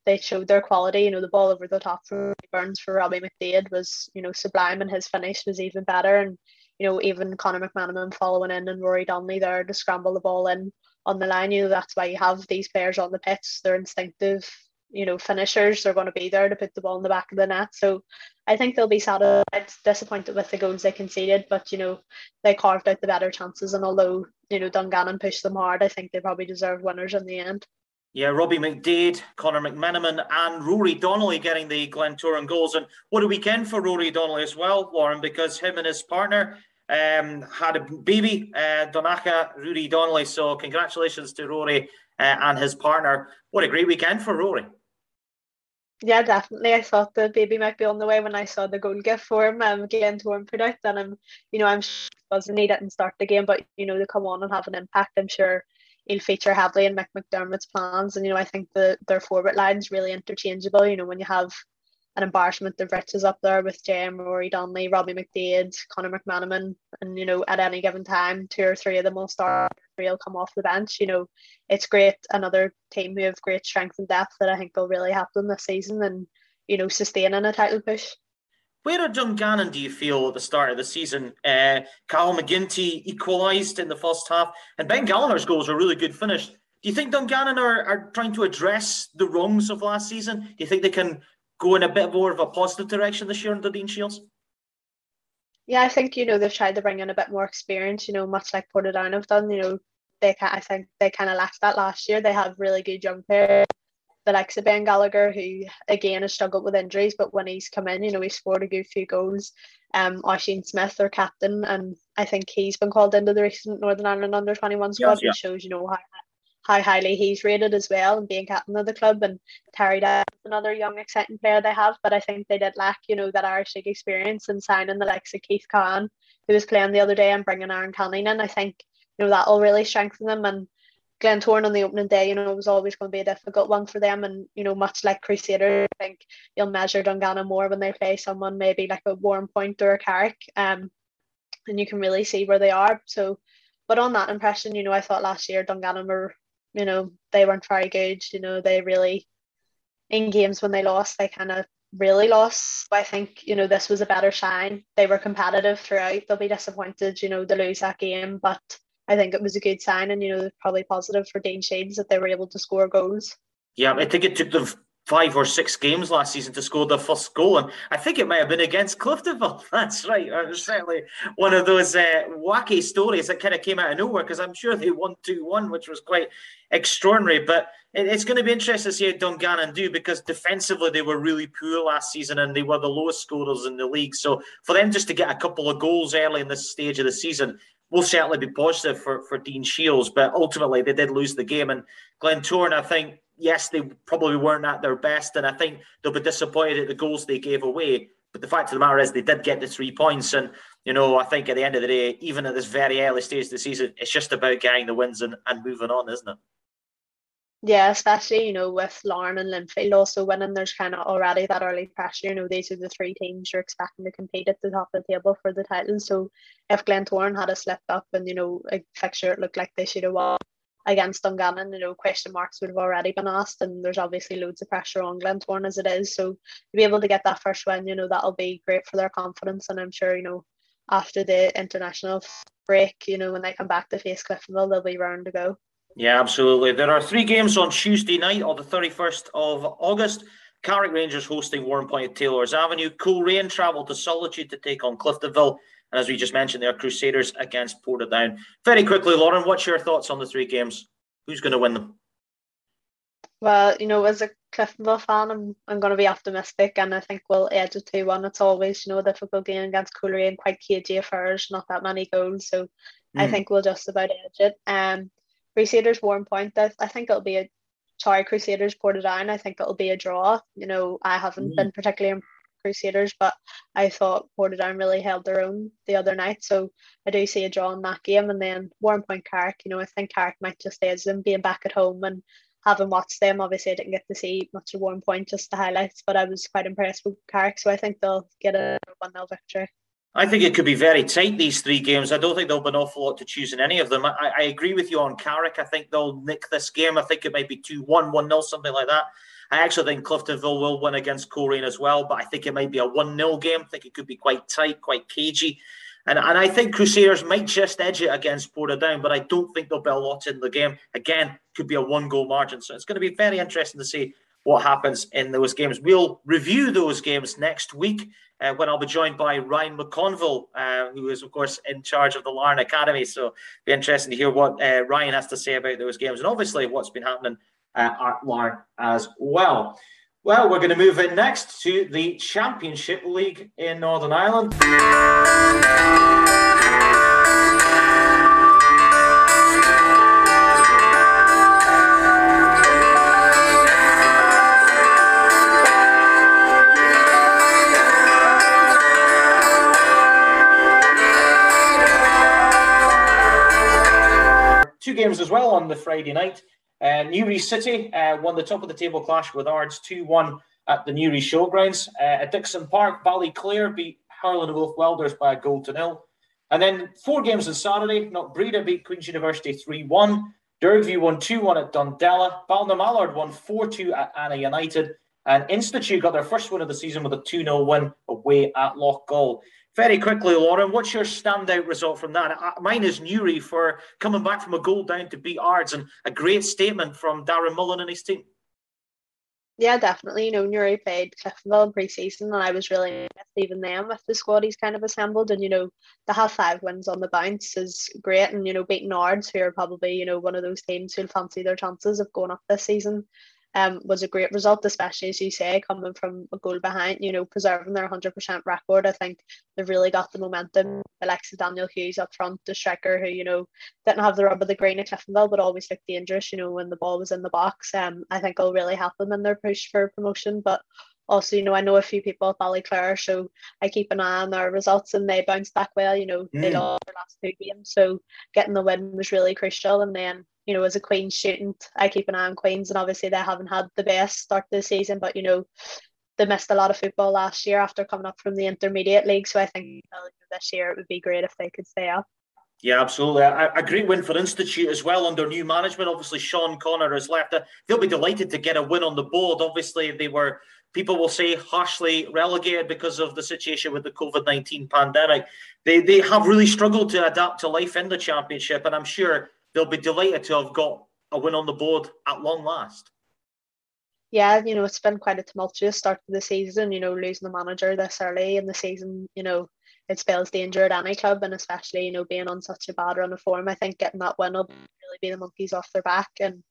they showed their quality. You know the ball over the top for Burns for Robbie McDaid was you know sublime, and his finish was even better. And you know, even Conor McMenamin following in and Rory Donnelly there to scramble the ball in on the line. You know, that's why you have these players on the pitch. They're instinctive, you know, finishers. They're going to be there to put the ball in the back of the net. So I think they'll be satisfied, disappointed with the goals they conceded, but you know, they carved out the better chances. And although, you know, Dungannon pushed them hard, I think they probably deserve winners in the end. Yeah, Robbie McDaid, Connor McMenamin, and Rory Donnelly getting the Glentoran goals. And what a weekend for Rory Donnelly as well, Warren, because him and his partner um, had a baby, uh, Donnacha Rory Donnelly. So congratulations to Rory uh, and his partner. What a great weekend for Rory. Yeah, definitely. I thought the baby might be on the way when I saw the goal gift for him. Um, Glentoran put out, and I'm, you know, I'm sure doesn't need it and start the game, but you know, to come on and have an impact, I'm sure he'll feature heavily in Mick McDermott's plans. And you know, I think the their forward line's really interchangeable. You know, when you have an embarrassment of riches up there with Jam, Rory Donnelly, Robbie McDaid, Conor McMenamin, and you know at any given time, two or three of them will start, will come off the bench. You know, it's great. Another team who have great strength and depth that I think will really help them this season and you know sustaining a title push. Where at Dungannon do you feel at the start of the season? Uh, McGinty equalised in the first half, and Ben Gallagher's goals were a really good finish. Do you think Dungannon are, are trying to address the wrongs of last season? Do you think they can go in a bit more of a positive direction this year under Dean Shiels? Yeah, I think you know they've tried to bring in a bit more experience. You know, much like Portadown have done. You know, they can I think they kind of lacked that last year. They have really good young players. The likes of Ben Gallagher, who again has struggled with injuries, but when he's come in, you know, he scored a good few goals. Um, Oisin Smith, their captain, and I think he's been called into the recent Northern Ireland under 21 squad, yes, yeah. which shows, you know, how, how highly he's rated as well and being captain of the club. And Terry Downs, another young, exciting player they have, but I think they did lack, you know, that Irish League experience and signing the likes of Keith Kahn, who was playing the other day, and bringing Aaron Canning in. I think, you know, that will really strengthen them. And Glentoran on the opening day, you know, was always going to be a difficult one for them. And, you know, much like Crusader, I think you'll measure Dungannon more when they play someone maybe like a Warrenpoint or a Carrick. Um, and you can really see where they are. So, but on that impression, you know, I thought last year Dungannon were, you know, they weren't very good. You know, they really, in games when they lost, they kind of really lost. I think, you know, this was a better shine. They were competitive throughout. They'll be disappointed, you know, to lose that game, but I think it was a good sign, and you know, probably positive for Dean Shiels that they were able to score goals. Yeah, I think it took them five or six games last season to score their first goal, and I think it might have been against Cliftonville. That's right. It was certainly one of those uh, wacky stories that kind of came out of nowhere because I'm sure they won two one, which was quite extraordinary. But it's going to be interesting to see how Dungannon do because defensively they were really poor last season and they were the lowest scorers in the league. So for them just to get a couple of goals early in this stage of the season, will certainly be positive for, for Dean Shiels, but ultimately they did lose the game. And Glentoran, I think, yes, they probably weren't at their best, and I think they'll be disappointed at the goals they gave away. But the fact of the matter is, they did get the three points, and you know, I think at the end of the day, even at this very early stage of the season, it's just about getting the wins and, and moving on, isn't it? Yeah, especially, you know, with Larne and Linfield also winning, there's kind of already that early pressure. You know, these are the three teams you're expecting to compete at the top of the table for the title. So if Glentoran had a slip up and, you know, a fixture it looked like they should have won against Dungannon, you know, question marks would have already been asked. And there's obviously loads of pressure on Glentoran as it is. So to be able to get that first win, you know, that'll be great for their confidence. And I'm sure, you know, after the international break, you know, when they come back to face Cliftonville, they'll be round to go. Yeah, absolutely. There are three games on Tuesday night, on the 31st of August. Carrick Rangers hosting Warrenpoint at Taylor's Avenue. Coleraine travel to Solitude to take on Cliftonville. And as we just mentioned, there are Crusaders against Portadown. Very quickly, Lauren, what's your thoughts on the three games? Who's going to win them? Well, you know, as a Cliftonville fan, I'm, I'm going to be optimistic and I think we'll edge it 2 1. It's always, you know, a difficult game against Coleraine, quite cagey affairs, not that many goals. So mm. I hmm. think we'll just about edge it. Um, Crusaders Warrenpoint. I, I think it'll be a sorry Crusaders Portadown. I think it'll be a draw. You know, I haven't mm. been particularly in Crusaders, but I thought Portadown really held their own the other night. So I do see a draw in that game. And then Warrenpoint Carrick, you know, I think Carrick might just edge them being back at home and having watched them. Obviously, I didn't get to see much of Warrenpoint, just the highlights, but I was quite impressed with Carrick. So I think they'll get a 1 0 victory. I think it could be very tight these three games. I don't think there'll be an awful lot to choose in any of them. I, I agree with you on Carrick. I think they'll nick this game. I think it might be 2 1, 1 0, something like that. I actually think Cliftonville will win against Coleraine as well, but I think it might be a 1 0 game. I think it could be quite tight, quite cagey. And, and I think Crusaders might just edge it against Portadown, but I don't think there'll be a lot in the game. Again, could be a one goal margin. So it's going to be very interesting to see what happens in those games. We'll review those games next week uh, when I'll be joined by Ryan McConville, uh, who is, of course, in charge of the Larne Academy. So be interesting to hear what uh, Ryan has to say about those games and obviously what's been happening at Larne as well. Well, we're going to move in next to the Championship League in Northern Ireland. Two games as well on the Friday night. Uh, Newry City uh, won the top of the table clash with Ards 2 1 at the Newry Showgrounds. Uh, at Dixon Park, Ballyclare beat Harland Wolff Welders by a goal to nil. And then four games on Saturday. Knockbreda beat Queen's University 3 1. Dergview won 2 1 at Dundela. Ballinamallard won 4 2 at Annagh United. And Institute got their first win of the season with a 2 0 win away at Loughgall. Very quickly, Lauren, what's your standout result from that? Uh, mine is Newry for coming back from a goal down to beat Ards and a great statement from Darren Mullen and his team. Yeah, definitely. You know, Newry played Cliftonville in pre-season, and I was really impressed even then with the squad he's kind of assembled. And you know, to have five wins on the bounce is great. And you know, beating Ards, who are probably you know one of those teams who'll fancy their chances of going up this season, um, was a great result, especially as you say, coming from a goal behind, you know, preserving their 100% record. I think they've really got the momentum. Alexa Daniel Hughes up front, the striker who, you know, didn't have the rub of the green at Cliftonville, but always looked dangerous, you know, when the ball was in the box. Um, I think will really help them in their push for promotion. But also, you know, I know a few people at Ballyclare, so I keep an eye on their results and they bounced back well. You know, mm. they lost their last two games, so getting the win was really crucial. And then, you know, as a Queen's student, I keep an eye on Queens, and obviously they haven't had the best start to the season, but you know, they missed a lot of football last year after coming up from the intermediate league. So I think this year it would be great if they could stay up. Yeah, absolutely. A, a, great win for Institute as well under new management. Obviously, Sean Connor has left. They'll be delighted to get a win on the board. Obviously, they were people will say harshly relegated because of the situation with the COVID 19 pandemic. They, they have really struggled to adapt to life in the championship, and I'm sure they'll be delighted to have got a win on the board at long last. Yeah, you know, it's been quite a tumultuous start to the season, you know, losing the manager this early in the season, you know, it spells danger at any club and especially, you know, being on such a bad run of form. I think getting that win will really be the monkeys off their back and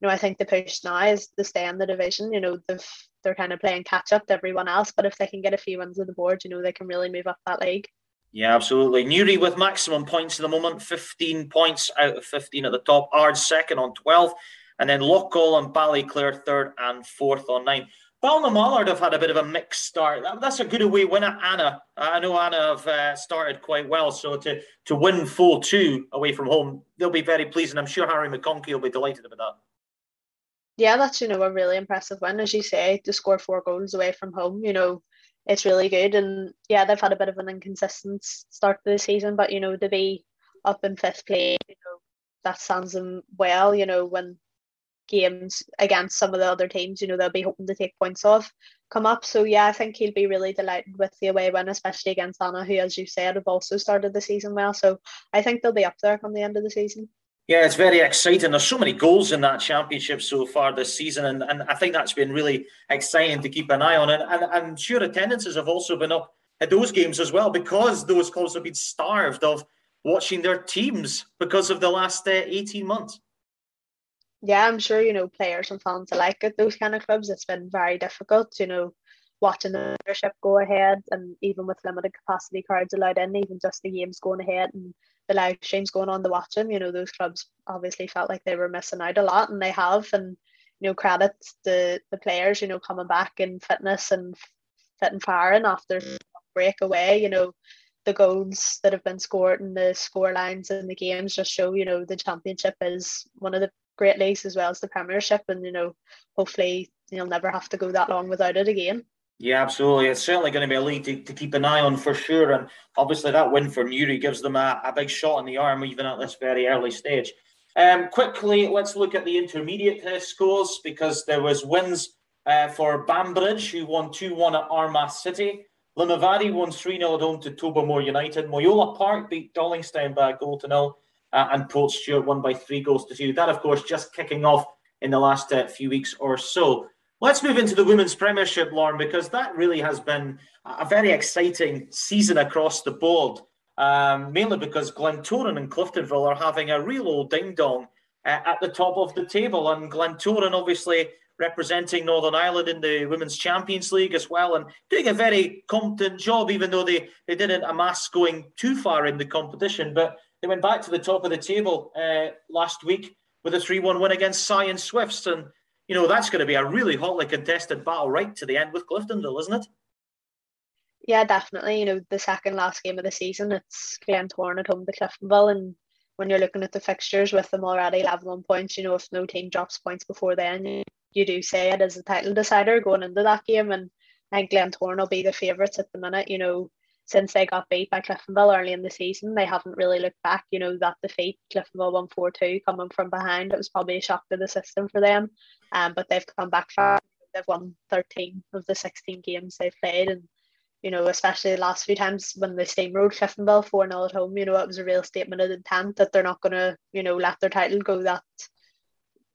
you know, I think the push now is to stay in the division. You know, they've they're kind of playing catch up to everyone else. But if they can get a few wins on the board, you know, they can really move up that league. Yeah, absolutely. Newry with maximum points at the moment, 15 points out of 15 at the top. Ards second on 12. And then Loughgall and Ballyclare third and fourth on nine. Ballinamallard have had a bit of a mixed start. That's a good away win at Annagh. I know Annagh have uh, started quite well. So to, to win 4 2 away from home, they'll be very pleased. And I'm sure Harry McConkey will be delighted about that yeah, that's you know a really impressive win, as you say, to score four goals away from home. You know, it's really good, and yeah, they've had a bit of an inconsistent start to the season, but you know to be up in fifth place, you know, that stands them well. You know, when games against some of the other teams, you know, they'll be hoping to take points off come up. So yeah, I think he'll be really delighted with the away win, especially against Annagh, who, as you said, have also started the season well. So I think they'll be up there come the end of the season. Yeah, it's very exciting. There's so many goals in that championship so far this season, and, and I think that's been really exciting to keep an eye on. And, and I'm sure attendances have also been up at those games as well because those clubs have been starved of watching their teams because of the last uh, 18 months. Yeah, I'm sure, you know, players and fans alike at those kind of clubs, it's been very difficult, you know, watching the membership go ahead and even with limited capacity crowds allowed in, even just the games going ahead and the live streams going on to watch them. You know, those clubs obviously felt like they were missing out a lot, and they have. And you know, credit the the players. You know, coming back in fitness and fit and firing after break away. You know, the goals that have been scored and the score lines in the games just show. You know, the championship is one of the great leagues as well as the Premiership, and you know, hopefully you'll never have to go that long without it again. Yeah, absolutely. It's certainly going to be a league to, to keep an eye on for sure. And obviously, that win for Newry gives them a, a big shot in the arm, even at this very early stage. Um, quickly, let's look at the intermediate uh, scores because there was wins uh, for Banbridge, who won 2-1 at Armagh City. Limavady won 3-0 at home to Tobermore United. Moyola Park beat Dollingstown by a goal to nil. Uh, and Portstewart won by three goals to two. That, of course, just kicking off in the last uh, few weeks or so. Let's move into the Women's Premiership, Lauren, because that really has been a very exciting season across the board. Um, mainly because Glentoran and Cliftonville are having a real old ding dong uh, at the top of the table. And Glentoran, obviously, representing Northern Ireland in the Women's Champions League as well, and doing a very competent job, even though they, they didn't amass going too far in the competition. But they went back to the top of the table uh, last week with a 3 1 win against Sion Swifts. And you know, that's going to be a really hotly contested battle right to the end with Cliftonville, isn't it? Yeah, definitely. You know, the second last game of the season, it's Glentoran at home to Cliftonville. And when you're looking at the fixtures with them already level points, you know, if no team drops points before then, you, you do say it as a title decider going into that game. And I think Glentoran will be the favourites at the minute. You know, since they got beat by Cliftonville early in the season, they haven't really looked back. You know, that defeat, Cliftonville won 4 2 coming from behind. It was probably a shock to the system for them. Um, but they've come back far. They've won 13 of the 16 games they've played. And, you know, especially the last few times when they steamrolled Cliftonville 4 0 at home, you know, it was a real statement of intent that they're not going to, you know, let their title go that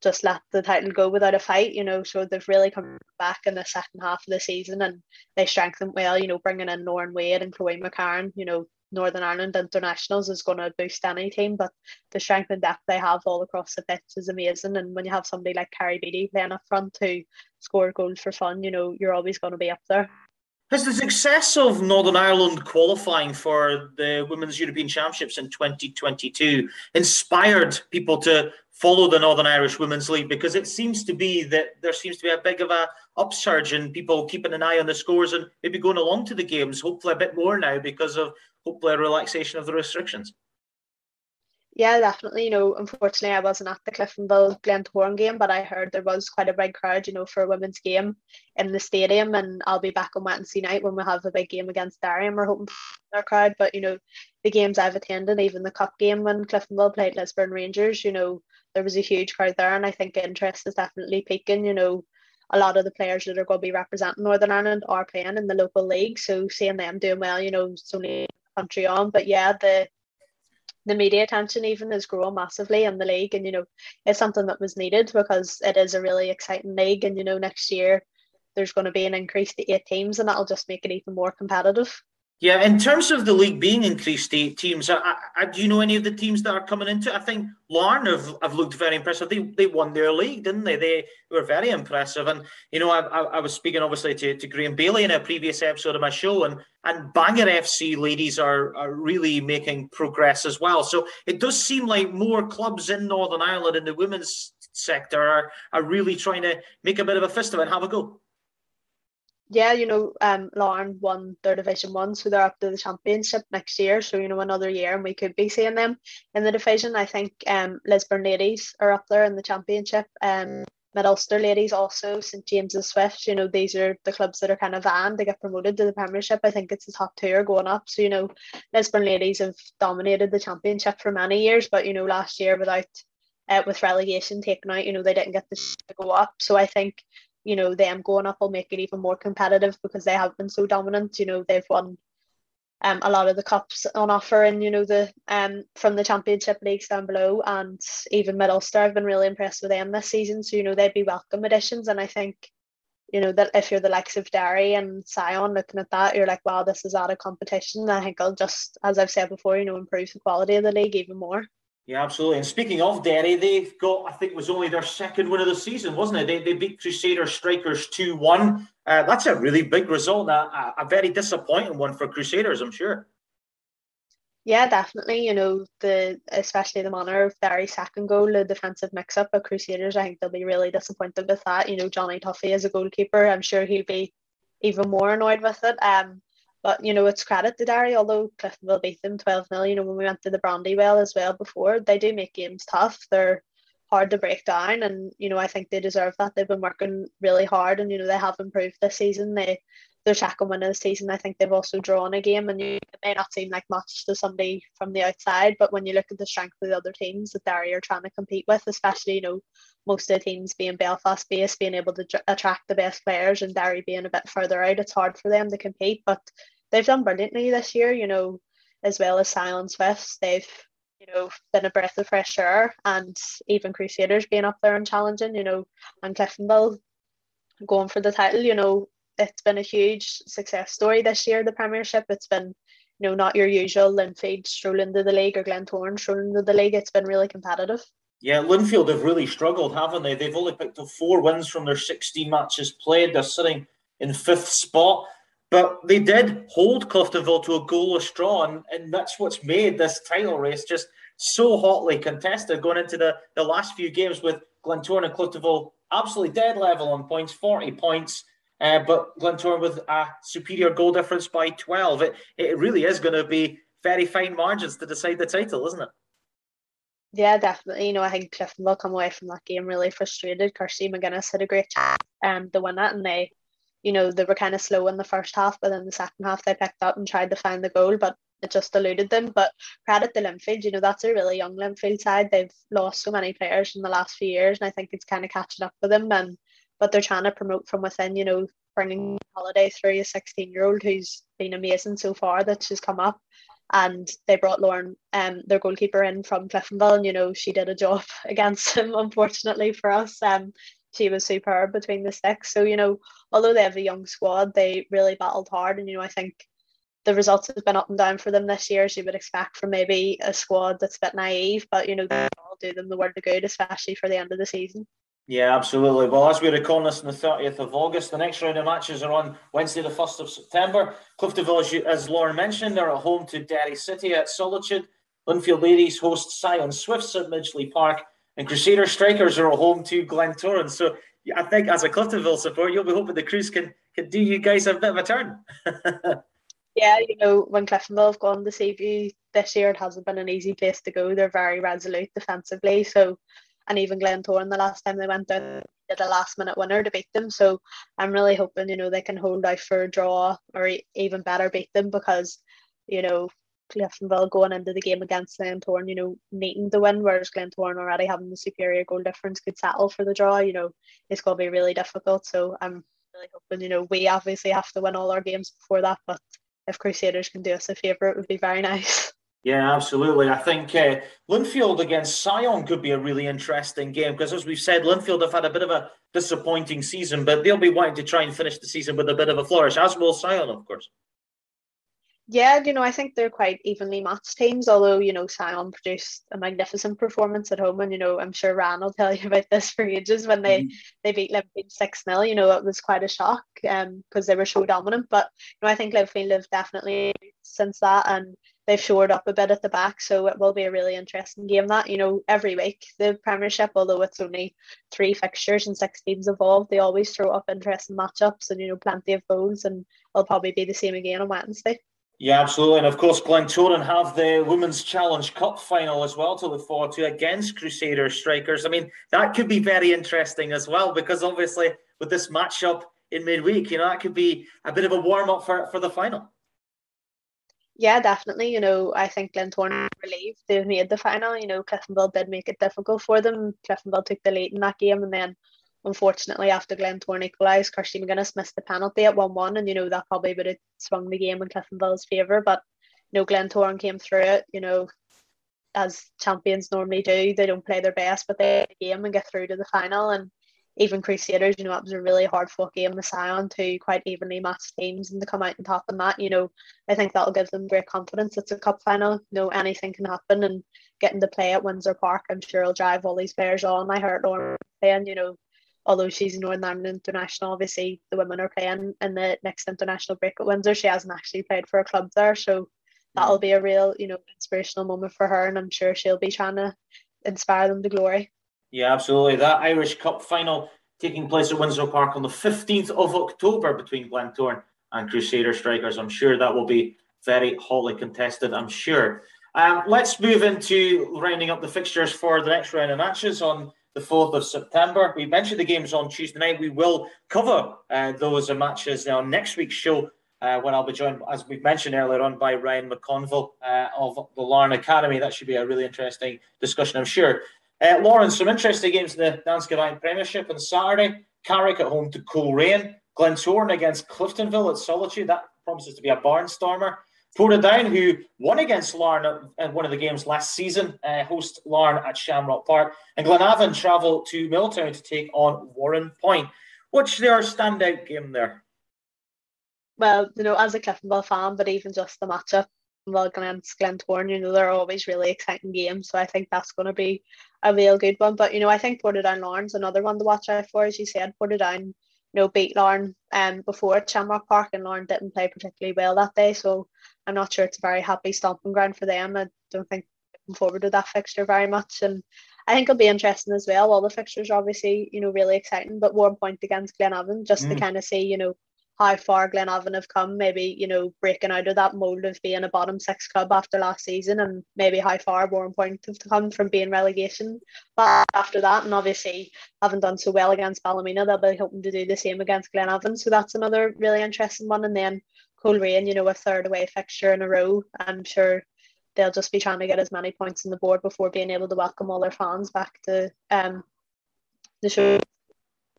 just let the title go without a fight, you know. So they've really come back in the second half of the season and they strengthened well, you know, bringing in Lauren Wade and Chloe McCarron, you know, Northern Ireland internationals is going to boost any team, but the strength and depth they have all across the pitch is amazing. And when you have somebody like Carrie Beattie playing up front who score goals for fun, you know, you're always going to be up there. Has the success of Northern Ireland qualifying for the Women's European Championships in 2022 inspired people to follow the Northern Irish Women's League? Because it seems to be that there seems to be a big of a upsurge in people keeping an eye on the scores and maybe going along to the games, hopefully a bit more now because of hopefully a relaxation of the restrictions. Yeah, definitely. You know, unfortunately, I wasn't at the Cliftonville Glentoran game, but I heard there was quite a big crowd, you know, for a women's game in the stadium. And I'll be back on Wednesday night when we have a big game against Darien. We're hoping for our crowd. But, you know, the games I've attended, even the cup game when Cliftonville played Lisburn Rangers, you know, there was a huge crowd there. And I think interest is definitely peaking. You know, a lot of the players that are going to be representing Northern Ireland are playing in the local league. So seeing them doing well, you know, it's only country on. But yeah, the the media attention even is growing massively in the league and you know it's something that was needed because it is a really exciting league and you know next year there's going to be an increase to eight teams and that'll just make it even more competitive yeah, in terms of the league being increased eight teams, I, I, do you know any of the teams that are coming into it? I think Larne have, have looked very impressive. They, they won their league, didn't they? They were very impressive. And, you know, I, I, I was speaking obviously to, to Graham Bailey in a previous episode of my show, and, and Bangor FC ladies are, are really making progress as well. So it does seem like more clubs in Northern Ireland in the women's sector are, are really trying to make a bit of a fist of it and have a go yeah, you know, um, Larne won their Division One, so they're up to the Championship next year. So you know, another year, and we could be seeing them in the division. I think um, Lisburn ladies are up there in the Championship. Um, Mid Ulster ladies also, St James's Swift. You know, these are the clubs that are kind of van to get promoted to the Premiership. I think it's the top two are going up. So you know, Lisburn ladies have dominated the Championship for many years, but you know, last year without uh, with relegation taken out, you know, they didn't get to go up. So I think you know them going up will make it even more competitive because they have been so dominant. You know they've won um, a lot of the cups on offer and you know the um from the championship leagues down below. And even Mid I've been really impressed with them this season. So you know they'd be welcome additions. And I think you know that if you're the likes of Derry and Sion looking at that you're like wow this is out of competition. I think I'll just as I've said before you know improve the quality of the league even more yeah, absolutely. And speaking of Derry, they've got, I think it was only their second win of the season, wasn't it? They, they beat Crusader Strikers 2 1. Uh, that's a really big result, a, a very disappointing one for Crusaders, I'm sure. Yeah, definitely. You know, the especially the manner of Derry's second goal, the defensive mix up of Crusaders, I think they'll be really disappointed with that. You know, Johnny Tuffy as a goalkeeper, I'm sure he'll be even more annoyed with it. Um, but you know, it's credit to Derry, although Cliftonville beat them 12 0. You know, when we went to the Brandywell as well before, they do make games tough. They're hard to break down and you know, I think they deserve that. They've been working really hard and you know they have improved this season. They their second win of the season. I think they've also drawn a game, and you, it may not seem like much to somebody from the outside, but when you look at the strength of the other teams that Derry are trying to compete with, especially you know most of the teams being Belfast based, being able to attract the best players, and Derry being a bit further out, it's hard for them to compete. But they've done brilliantly this year. You know, as well as Sion Swifts, they've you know been a breath of fresh air, and even Crusaders being up there and challenging. You know, and Cliftonville going for the title. You know, it's been a huge success story this year, the Premiership. It's been, you know, not your usual Linfield strolling to the league or Glentoran strolling to the league. It's been really competitive. Yeah, Linfield have really struggled, haven't they? They've only picked up four wins from their 16 matches played. They're sitting in fifth spot. But they did hold Cliftonville to a goalless draw, and, and that's what's made this title race just so hotly contested going into the, the last few games with Glentoran and Cliftonville absolutely dead level on points, 40 points. Uh, but Glentoran with a superior goal difference by 12. It, it really is going to be very fine margins to decide the title, isn't it? Yeah, definitely. You know, I think Clifton will come away from that game really frustrated. Kirsty McGuinness had a great chance um, to win that, and they, you know, they were kind of slow in the first half, but in the second half they picked up and tried to find the goal, but it just eluded them. But credit to Linfield, you know, that's a really young Linfield side. They've lost so many players in the last few years, and I think it's kind of catching up with them. And but they're trying to promote from within, you know, bringing holiday through a 16 year old who's been amazing so far that she's come up. And they brought Lauren, um, their goalkeeper, in from Cliftonville, and you know she did a job against him. Unfortunately for us, um, she was superb between the sticks. So you know, although they have a young squad, they really battled hard, and you know I think the results have been up and down for them this year, as you would expect from maybe a squad that's a bit naive, but you know, they all do them the word of good, especially for the end of the season. Yeah, absolutely. Well, as we record this on the 30th of August, the next round of matches are on Wednesday, the 1st of September. Cliftonville, as, you, as Lauren mentioned, they're at home to Derry City at Solitude. Linfield Ladies host Sion Swifts at Midgley Park. And Crusader Strikers are at home to Glentoran. So I think as a Cliftonville support, you'll be hoping the crews can, can do you guys a bit of a turn. yeah, you know, when Cliftonville have gone to Seaview this year, it hasn't been an easy place to go. They're very resolute defensively. So and even Glentoran the last time they went down did a last minute winner to beat them. So I'm really hoping you know they can hold out for a draw or even better beat them because you know Cliftonville going into the game against Glentoran, you know, needing the win, whereas Glentoran already having the superior goal difference could settle for the draw. You know, it's going to be really difficult. So I'm really hoping, you know, we obviously have to win all our games before that, but if Crusaders can do us a favour, it would be very nice. Yeah, absolutely. I think uh, Linfield against Sion could be a really interesting game because, as we've said, Linfield have had a bit of a disappointing season, but they'll be wanting to try and finish the season with a bit of a flourish, as will Sion, of course. Yeah, you know, I think they're quite evenly matched teams, although, you know, Sion produced a magnificent performance at home. And, you know, I'm sure Ran will tell you about this for ages when they, mm-hmm. they beat Liverpool 6 0. You know, it was quite a shock because um, they were so dominant. But, you know, I think Liverpool have definitely since that. And they've shored up a bit at the back, so it will be a really interesting game. That you know, every week the Premiership, although it's only three fixtures and six teams involved, they always throw up interesting matchups and you know plenty of goals, and it'll probably be the same again on Wednesday. Yeah, absolutely. And of course, Glentoran have the Women's Challenge Cup final as well to look forward to against Crusader Strikers. I mean, that could be very interesting as well because obviously with this matchup in midweek, you know, that could be a bit of a warm up for, for the final. Yeah, definitely. You know, I think Glentoran relieved they've made the final. You know, Cliftonville did make it difficult for them. Cliftonville took the lead in that game, and then unfortunately, after Glentoran equalised, Kirsty McGuinness missed the penalty at 1 1, and you know, that probably would have swung the game in Cliftonville's favour. But, you know, Glentoran came through it, you know, as champions normally do. They don't play their best, but they the game and get through to the final. And even Crusaders, you know, it was a really hard fought game with Sion, two quite evenly matched teams, and to come out and top in that, you know, I think that'll give them great confidence. It's a cup final, you know, anything can happen, and getting to play at Windsor Park, I'm sure will drive all these players on. I heard Lauren saying, you know, although she's Northern Ireland International, obviously the women are playing in the next international break at Windsor. She hasn't actually played for a club there, so that'll mm. be a real, you know, inspirational moment for her, and I'm sure she'll be trying to inspire them to glory. Yeah, absolutely. That Irish Cup final taking place at Windsor Park on the 15th of October between Glentoran and Crusader Strikers. I'm sure that will be very hotly contested, I'm sure. Um, let's move into rounding up the fixtures for the next round of matches on the 4th of September. We mentioned the games on Tuesday night. We will cover uh, those matches on next week's show uh, when I'll be joined, as we mentioned earlier on, by Ryan McConville uh, of the Larne Academy. That should be a really interesting discussion, I'm sure. Uh, Lauren, some interesting games in the Danske Bank Premiership on Saturday. Carrick at home to Coleraine. Glentoran against Cliftonville at Solitude. That promises to be a barnstormer. Portadown, who won against Larne in one of the games last season, uh, host Larne at Shamrock Park. And Glenavon travel to Milltown to take on Warrenpoint. What's their standout game there? Well, you know, as a Cliftonville fan, but even just the matchup, well against Glentoran, you know, they're always really exciting games. So I think that's going to be a real good one. But you know, I think Portadown Larne's another one to watch out for, as you said. Portadown, you know, beat Larne um before at Shamrock Park, and Larne didn't play particularly well that day. So I'm not sure it's a very happy stomping ground for them. I don't think looking forward to that fixture very much, and I think it'll be interesting as well. All the fixtures are obviously, you know, really exciting, but one point against Glenavon just mm. to kind of see, you know, how far Glenavon have come, maybe, you know, breaking out of that mould of being a bottom six club after last season and maybe how far Warrenpoint have come from being relegation. But after that, and obviously haven't done so well against Ballymena, they'll be hoping to do the same against Glenavon. So that's another really interesting one. And then Coleraine, you know, a third away fixture in a row. I'm sure they'll just be trying to get as many points on the board before being able to welcome all their fans back to um, the show.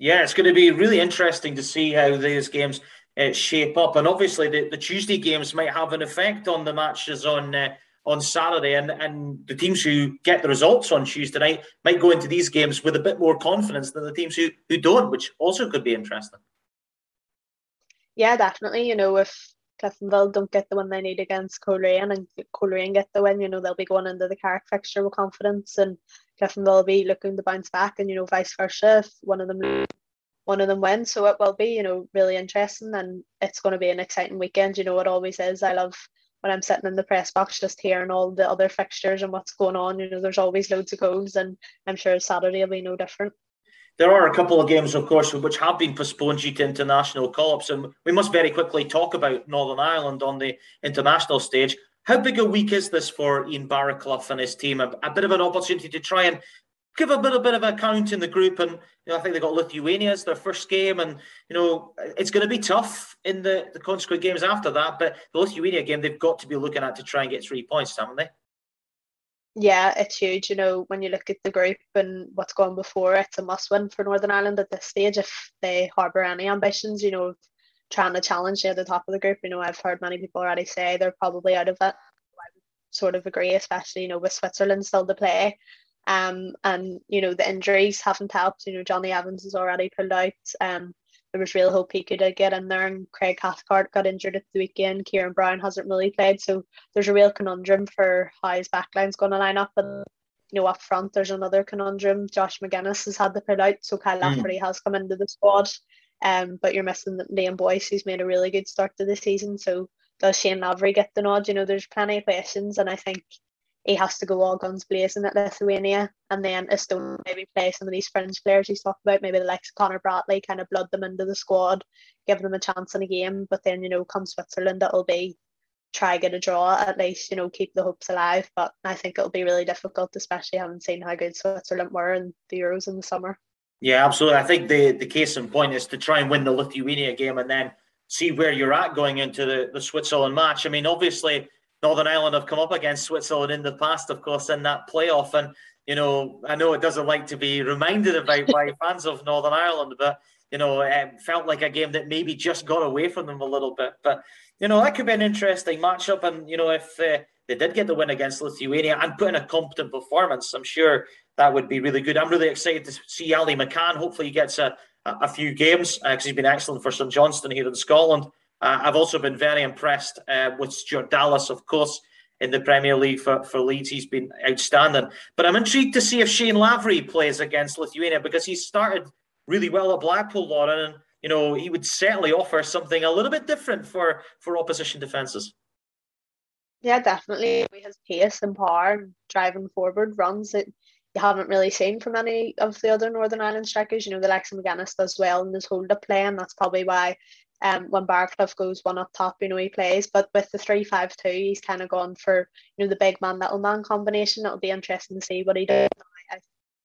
Yeah, it's going to be really interesting to see how these games uh, shape up, and obviously the, the Tuesday games might have an effect on the matches on uh, on Saturday, and and the teams who get the results on Tuesday night might go into these games with a bit more confidence than the teams who who don't, which also could be interesting. Yeah, definitely. You know, if Cliftonville don't get the win they need against Coleraine and Coleraine get the win, you know, they'll be going into the Carrick fixture with confidence and Cliftonville will be looking to bounce back and, you know, vice versa if one of them one of them wins. So it will be, you know, really interesting and it's going to be an exciting weekend. You know, it always is. I love when I'm sitting in the press box just hearing all the other fixtures and what's going on. You know, there's always loads of goals and I'm sure Saturday will be no different. There are a couple of games, of course, which have been postponed due to international call-ups, and we must very quickly talk about Northern Ireland on the international stage. How big a week is this for Ian Baraclough and his team? A, a, bit of an opportunity to try and give a little bit of a count in the group. And you know, I think they've got Lithuania as their first game, and you know it's going to be tough in the the consequent games after that. But the Lithuania game, they've got to be looking at to try and get three points, haven't they? yeah, it's huge. You know, when you look at the group and what's gone before, it's a must win for Northern Ireland at this stage if they harbour any ambitions, you know, trying to challenge the top of the group. You know, I've heard many people already say they're probably out of it. I would sort of agree, especially, you know, with Switzerland still to play. Um, and, you know, the injuries haven't helped. You know, Jonny Evans has already pulled out. Um, there was real hope he could uh, get in there. And Craig Cathcart got injured at the weekend. Ciaron Brown hasn't really played, so there's a real conundrum for how his backline's going to line up. And you know, up front, there's another conundrum. Josh Magennis has had to pull out, so Kyle mm. Lafferty has come into the squad. Um, but you're missing Liam Boyce, who's made a really good start to the season. So does Shane Lavery get the nod? You know, there's plenty of questions, and I think he has to go all guns blazing at Lithuania. And then Estonia maybe play some of these fringe players he's talked about, maybe the likes of Conor Bradley, kind of blood them into the squad, give them a chance in a game. But then, you know, come Switzerland, it'll be try get a draw at least, you know, keep the hopes alive. But I think it'll be really difficult, especially having seen how good Switzerland were in the Euros in the summer. Yeah, absolutely. I think the, the case in point is to try and win the Lithuania game and then see where you're at going into the, the Switzerland match. I mean, obviously, Northern Ireland have come up against Switzerland in the past, of course, in that playoff. And, you know, I know it doesn't like to be reminded about by fans of Northern Ireland, but, you know, it felt like a game that maybe just got away from them a little bit. But, you know, that could be an interesting matchup. And, you know, if uh, they did get the win against Lithuania and put in a competent performance, I'm sure that would be really good. I'm really excited to see Ali McCann. Hopefully, he gets a, a few games because uh, he's been excellent for St Johnstone here in Scotland. Uh, I've also been very impressed uh, with Stuart Dallas, of course, in the Premier League for, for Leeds. He's been outstanding. But I'm intrigued to see if Shane Lavery plays against Lithuania because he started really well at Blackpool, Lauren. And, you know, he would certainly offer something a little bit different for, for opposition defences. Yeah, definitely. He has pace and power driving forward runs that you haven't really seen from any of the other Northern Ireland strikers. You know, the Lex Magennis does well in his hold up play, and that's probably why um, when Baraclough goes one up top, you know, he plays. But with the three five two, he's kind of gone for you know the big man little man combination. It'll be interesting to see what he does.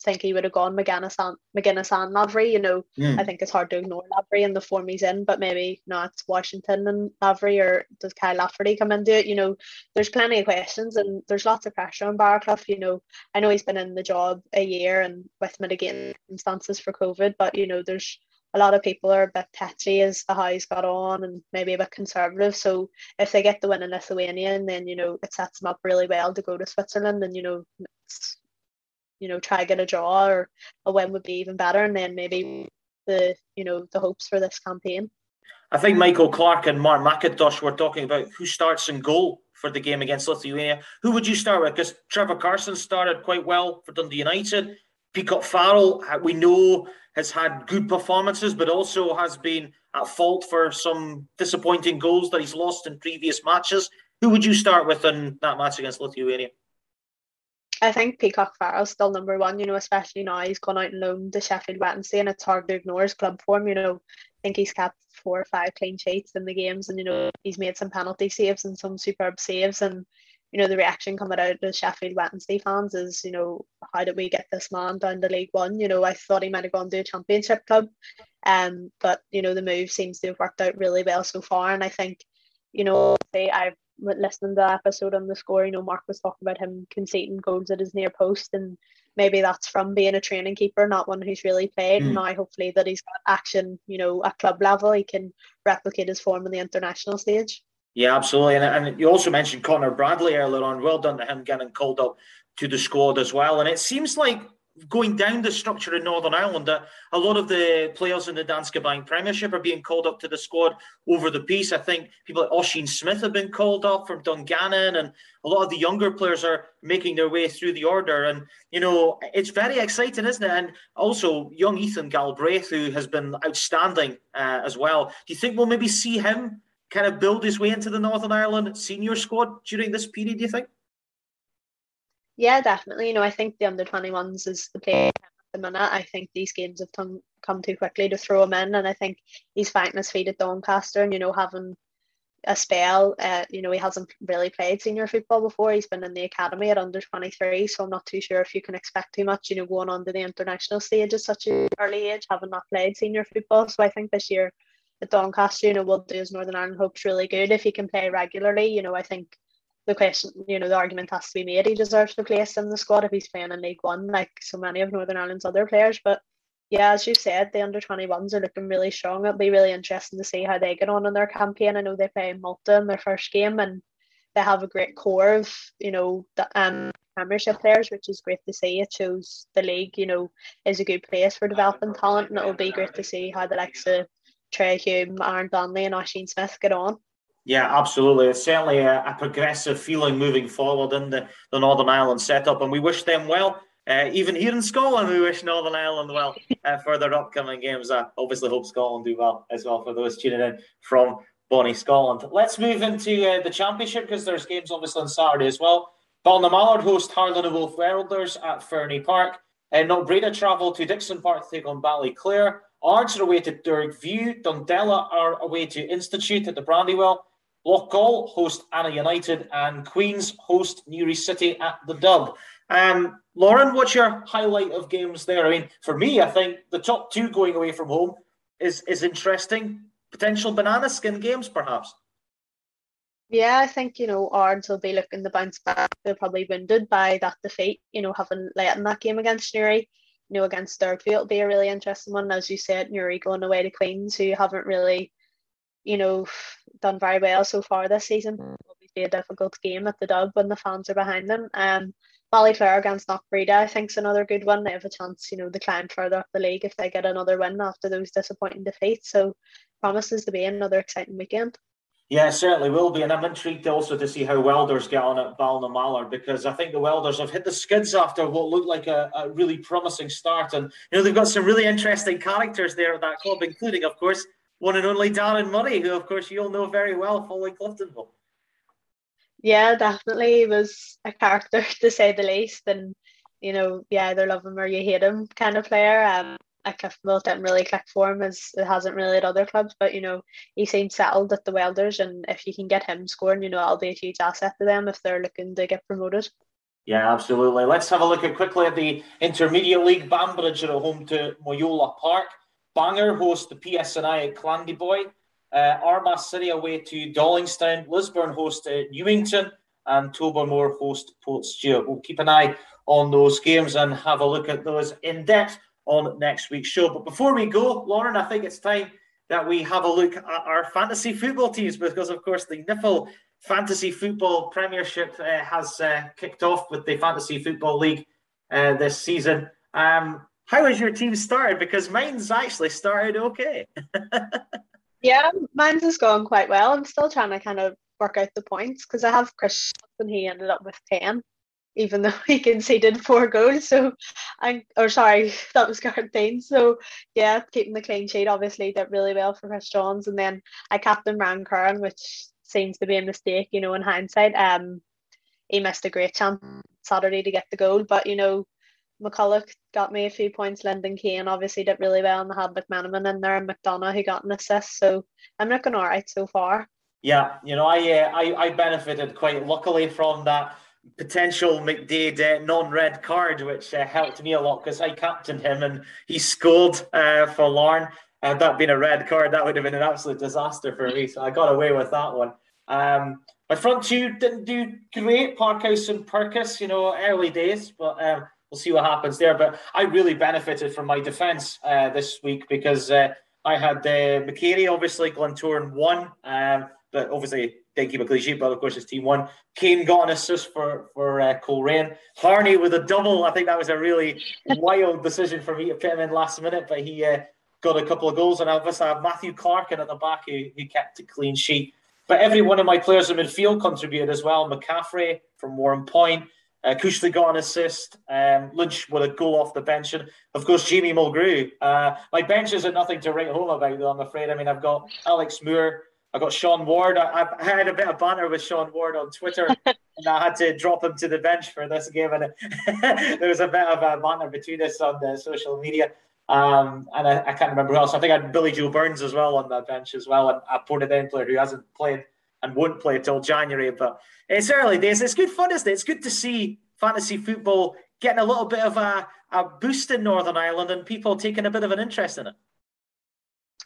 Think he would have gone Magennis and Magennis and Lavery. You know, mm. I think it's hard to ignore Lavery in the form he's in, but maybe not Washington and Lavery or does Kyle Lafferty come into it? You know, there's plenty of questions and there's lots of pressure on Baraclough. You know, I know he's been in the job a year and with mitigating circumstances for COVID, but you know, there's a lot of people are a bit touchy as to how he's got on and maybe a bit conservative. So if they get the win in Lithuania, and then you know it sets them up really well to go to Switzerland, and you know, you know, try get a draw or a win would be even better, and then maybe the you know the hopes for this campaign. I think Michael Clark and Mark McIntosh were talking about who starts in goal for the game against Lithuania. Who would you start with? Because Trevor Carson started quite well for Dundee United. Peacock Farrell, we know has had good performances, but also has been at fault for some disappointing goals that he's lost in previous matches. Who would you start with in that match against Lithuania? I think Peacock Farrell's still number one, you know, especially now he's gone out and loaned to Sheffield Wednesday and it's hard to ignore his club form, you know. I think he's kept four or five clean sheets in the games and, you know, he's made some penalty saves and some superb saves and you know, the reaction coming out of Sheffield Wednesday fans is, you know, how did we get this man down to League One? You know, I thought he might have gone to a championship club. Um, but you know, the move seems to have worked out really well so far. And I think, you know, I've listening to the episode on the score, you know, Mark was talking about him conceding goals at his near post and maybe that's from being a training keeper, not one who's really played. Mm. Now hopefully that he's got action, you know, at club level, he can replicate his form on the international stage. Yeah, absolutely. And, and you also mentioned Conor Bradley earlier on. Well done to him getting called up to the squad as well. And it seems like going down the structure in Northern Ireland that a lot of the players in the Danske Bank Premiership are being called up to the squad over the piece. I think people like Oisin Smith have been called up from Dungannon, and a lot of the younger players are making their way through the order. And you know, it's very exciting, isn't it? And also, young Ethan Galbraith, who has been outstanding uh, as well. Do you think we'll maybe see him kind of build his way into the Northern Ireland senior squad during this period? Do you think? Yeah, definitely. You know, I think the under 21s is the play at the minute. I think these games have come, come too quickly to throw him in, and I think he's finding his feet at Doncaster and, you know, having a spell. Uh, you know, he hasn't really played senior football before. He's been in the academy at under 23, so I'm not too sure if you can expect too much, you know, going on to the international stage at such an early age, having not played senior football. So I think this year at Doncaster, you know, will do his Northern Ireland hopes really good if he can play regularly. You know, I think the question, you know, the argument has to be made. He deserves a place in the squad if he's playing in League One, like so many of Northern Ireland's other players. But yeah, as you said, the under 21s are looking really strong. It'll be really interesting to see how they get on in their campaign. I know they play Malta in their first game and they have a great core of, you know, the um, Premiership players, which is great to see. It shows the league, you know, is a good place for developing talent, and it'll be great to see how the likes of Trai Hume, Aaron Donnelly, and Oisin Smith get on. Yeah, absolutely. It's certainly a, a, progressive feeling moving forward in the, the Northern Ireland setup, and we wish them well. Uh, even here in Scotland, we wish Northern Ireland well uh, for their upcoming games. I obviously hope Scotland do well as well for those tuning in from Bonnie, Scotland. Let's move into uh, the Championship because there's games obviously on Saturday as well. Ballinamallard host Harland and Wolff Welders at Ferney Park. And uh, Breda travel to Dixon Park to take on Ballyclare. Ards are away to Dergview. Dundela are away to Institute at the Brandywell. Loughgall host Annagh United, and Queens host Newry City at the Dub. Um, Lauren, what's your highlight of games there? I mean, for me, I think the top two going away from home is is interesting. Potential banana skin games, perhaps. Yeah, I think you know Ards will be looking to bounce back. They're probably wounded by that defeat. You know, having let in that game against Newry. You know, against Derby, it'll be a really interesting one. As you said, Newry going away to Queens, who haven't really you know, done very well so far this season. Mm. It'll be a difficult game at the dub when the fans are behind them. Um, Ballyclare against Knockbreda, I think, is another good one. They have a chance, you know, to climb further up the league if they get another win after those disappointing defeats. So promises to be another exciting weekend. Yeah, certainly will be. And I'm intrigued also to see how Welders get on at Ballinamallard because I think the Welders have hit the skids after what looked like a, a, really promising start. And, you know, they've got some really interesting characters there at that club, including, of course, one and only Darren Murray, who of course you'll know very well following Cliftonville. Yeah, definitely. He was a character to say the least. And, you know, yeah, either love him or you hate him kind of player. Um, at Cliftonville didn't really click for him as it hasn't really at other clubs, but you know, he seemed settled at the Welders and if you can get him scoring, you know, that'll be a huge asset to them if they're looking to get promoted. Yeah, absolutely. Let's have a look at quickly at the Intermediate League. Banbridge are home to Moyola Park. Bangor host the PSNI at Clandeboye. Uh, Armagh City away to Dollingstown. Lisburn host uh, Newington. And Tobermore host Portstewart. We'll keep an eye on those games and have a look at those in depth on next week's show. But before we go, Lauren, I think it's time that we have a look at our fantasy football teams because, of course, the NIFL Fantasy Football Premiership uh, has uh, kicked off with the Fantasy Football League uh, this season. Um, how has your team started? Because mine's actually started okay. yeah, mine's has gone quite well. I'm still trying to kind of work out the points because I have Chris and he ended up with 10, even though he conceded four goals. So, I or sorry, that was Garantine. So, yeah, keeping the clean sheet obviously did really well for Chris Johns. And then I captain Ryan Curran, which seems to be a mistake, you know, in hindsight. Um, he missed a great chance Saturday to get the goal, but you know, McCulloch got me a few points. Lyndon Kane obviously did really well, and they had McMenamin in there and McDonagh who got an assist. So I'm looking all right so far. Yeah, you know, I uh, I, I benefited quite luckily from that potential McDaid uh, non-red card, which uh, helped me a lot because I captained him and he scored uh, for Larne. Had that been a red card, that would have been an absolute disaster for me. So I got away with that one. Um, my front two didn't do great, Parkhouse and Purkis, you know, early days, but um, we'll see what happens there. But I really benefited from my defence uh, this week because uh, I had uh, obviously, Glentoran one. Um, but obviously didn't keep a. But of course, his team won. Kane got an assist for for uh, Coleraine. Harney with a double. I think that was a really wild decision for me to put him in last minute, but he uh, got a couple of goals. And obviously, I have Matthew Clarkin at the back who, who kept a clean sheet. But every one of my players in midfield contributed as well. McCaffrey from Warrenpoint. Uh, Kushley got an assist. Um, Lynch with a goal off the bench. And of course, Jamie Mulgrew. Uh, my bench isn't nothing to write home about, though, I'm afraid. I mean, I've got Alex Moore. I've got Sean Ward. I, I had a bit of banter with Sean Ward on Twitter, and I had to drop him to the bench for this game. And there was a bit of a banter between us on the social media. Um, and I, I, can't remember who else. I think I had Billy Joe Burns as well on that bench as well, and a Portadown player who hasn't played and won't play until January. But it's early days. It's good fun, isn't it? It's good to see fantasy football getting a little bit of a, a boost in Northern Ireland and people taking a bit of an interest in it.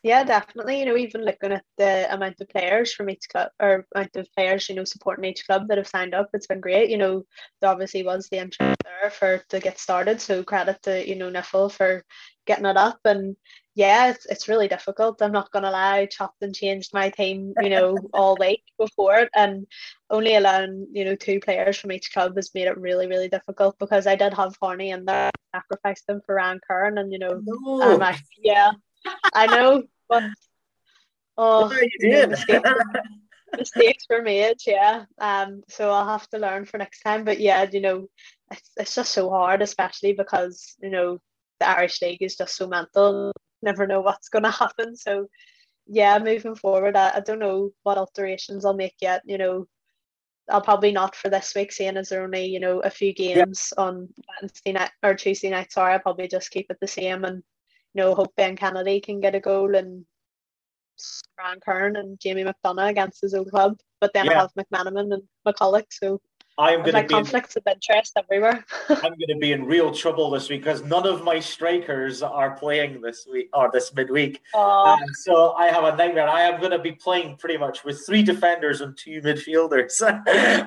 Yeah, definitely. You know, even looking at the amount of players from each club or amount of players, you know, supporting each club that have signed up, it's been great. You know, there obviously was the interest there for to get started. So credit to, you know, NIFL for getting it up. And yeah, it's, it's really difficult. I'm not gonna lie, I chopped and changed my team, you know, all week before it. And only allowing, you know, two players from each club has made it really, really difficult because I did have Harney in there, sacrificed them for Ryan Curran and you know no. um, I, yeah I know, but oh, you mistakes were made, yeah. Um, so I'll have to learn for next time. But yeah, you know, it's, it's just so hard, especially because you know the Irish League is just so mental. Never know what's going to happen. So yeah, moving forward, I, I don't know what alterations I'll make yet. You know, I'll probably not for this week, seeing as there are only you know a few games yeah. on Wednesday night or Tuesday night. Sorry, I'll probably just keep it the same and you know, hope Ben Kennedy can get a goal and Ryan Curran and Jamie McDonagh against his old club. But then yeah. I have McMenamin and McCulloch, so I am going to be conflicts in, of interest everywhere. I'm going to be in real trouble this week because none of my strikers are playing this week or this midweek. Um, so I have a nightmare. I am going to be playing pretty much with three defenders and two midfielders,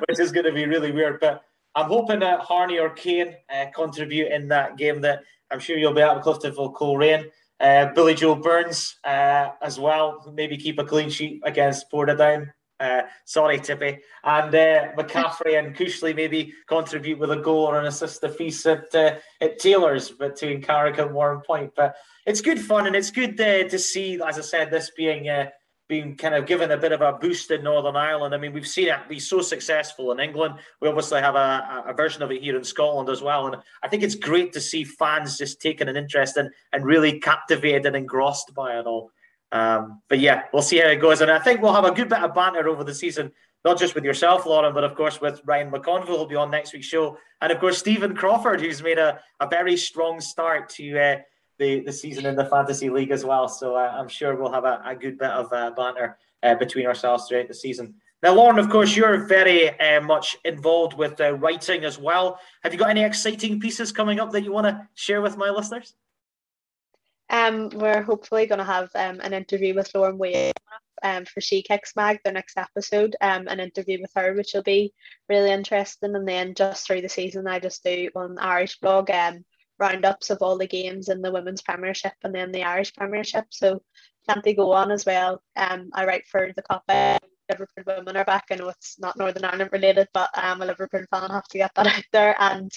which is going to be really weird. But I'm hoping that Harney or Kane uh, contribute in that game that I'm sure you'll be out of Clifton for Coleraine. Uh, Billy Joe Burns uh, as well, maybe keep a clean sheet against Portadown. Uh, sorry, Tippy. And uh, McCaffrey and Kushley maybe contribute with a goal or an assist apiece at, uh, at Taylor's between Carrick and Warrenpoint. But it's good fun and it's good uh, to see, as I said, this being uh, being kind of given a bit of a boost in Northern Ireland. I mean, we've seen it be so successful in England. We obviously have a, a version of it here in Scotland as well. And I think it's great to see fans just taking an interest in and really captivated and engrossed by it all. Um, but yeah, we'll see how it goes. And I think we'll have a good bit of banter over the season, not just with yourself, Lauren, but of course with Ryan McConville, who'll be on next week's show. And of course, Stephen Crawford, who's made a, a very strong start to uh, the, the season in the fantasy league as well. So uh, I'm sure we'll have a, a good bit of uh, banter uh, between ourselves throughout the season. Now, Lauren, of course, you're very uh, much involved with uh, writing as well. Have you got any exciting pieces coming up that you want to share with my listeners? Um, we're hopefully going to have um, an interview with Lauren Wade um, for She Kicks Mag, the next episode, um, an interview with her, which will be really interesting. And then just through the season, I just do on Irish blog um, roundups of all the games in the women's premiership and then the Irish premiership. So plenty go on as well. Um, I write for the Copa. Liverpool women are back. I know it's not Northern Ireland related, but I'm a Liverpool fan. I have to get that out there. And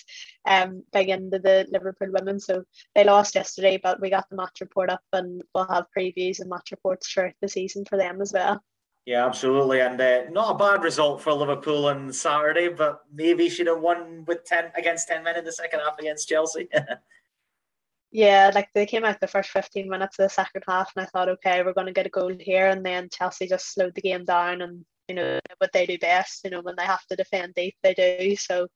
um, big into the Liverpool women. So they lost yesterday, but we got the match report up, and we'll have previews and match reports throughout the season for them as well. Yeah, absolutely, and uh, not a bad result for Liverpool on Saturday, but maybe should have won with ten against ten men in the second half against Chelsea. yeah, like they came out the first fifteen minutes of the second half, and I thought, okay, we're going to get a goal here, and then Chelsea just slowed the game down, and you know what they do best, you know when they have to defend deep, they do. So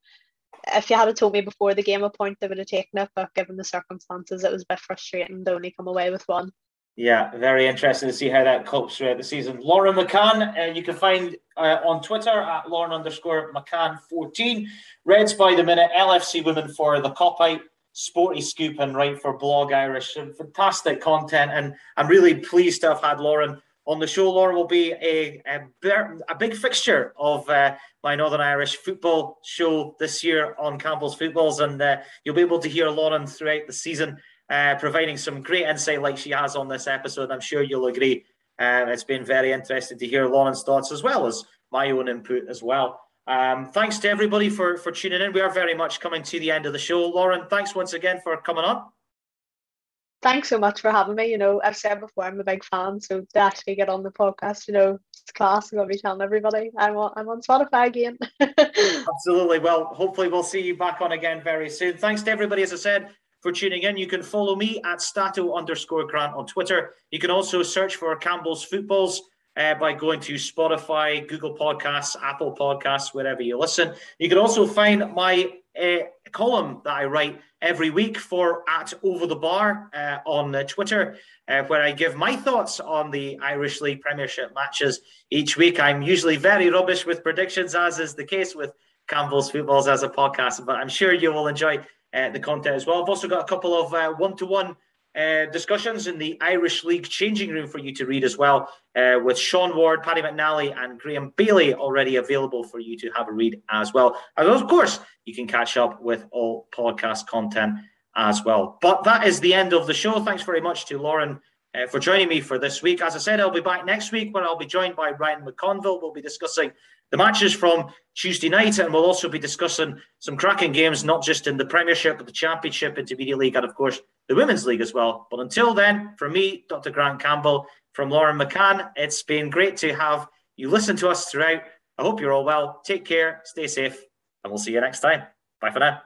if you had told me before the game a point, they would have taken it, but given the circumstances, it was a bit frustrating to only come away with one. Yeah, very interesting to see how that copes throughout the season. Lauren McCann, uh, you can find uh, on Twitter at Lauren underscore McCann 14. Reds by the minute, LFC Women for the cop out, Sporty Scoop, and Right for Blog Irish. Fantastic content, and I'm really pleased to have had Lauren on the show. Lauren will be a, a, a big fixture of uh, my Northern Irish football show this year on Campbell's Footballs, and uh, you'll be able to hear Lauren throughout the season uh, providing some great insight like she has on this episode. I'm sure you'll agree. Um, it's been very interesting to hear Lauren's thoughts as well as my own input as well. Um, thanks to everybody for for tuning in. We are very much coming to the end of the show. Lauren, thanks once again for coming on. Thanks so much for having me. You know, I've said before I'm a big fan, so to actually get on the podcast, you know, it's class. I'm gonna be telling everybody I'm on, I'm on Spotify again. Absolutely. Well, hopefully we'll see you back on again very soon. Thanks to everybody, as I said, for tuning in. You can follow me at stato underscore grant on Twitter. You can also search for Campbell's Footballs uh, by going to Spotify, Google Podcasts, Apple Podcasts, wherever you listen. You can also find my uh, column that I write every week for at Over the Bar uh, on uh, Twitter, uh, where I give my thoughts on the Irish League Premiership matches each week. I'm usually very rubbish with predictions, as is the case with Campbell's Footballs as a podcast, but I'm sure you will enjoy uh, the content as well. I've also got a couple of one to one uh, discussions in the Irish League changing room for you to read as well, uh, with Sean Ward, Paddy McNally, and Graham Bailey already available for you to have a read as well. And of course, you can catch up with all podcast content as well. But that is the end of the show. Thanks very much to Lauren uh, for joining me for this week. As I said, I'll be back next week where I'll be joined by Ryan McConville. We'll be discussing the matches from Tuesday night, and we'll also be discussing some cracking games, not just in the Premiership, but the Championship, Intermediate League, and of course the Women's League as well. But until then, from me, Dr. Grant Campbell, from Lauren McCann, it's been great to have you listen to us throughout. I hope you're all well. Take care, stay safe, and we'll see you next time. Bye for now.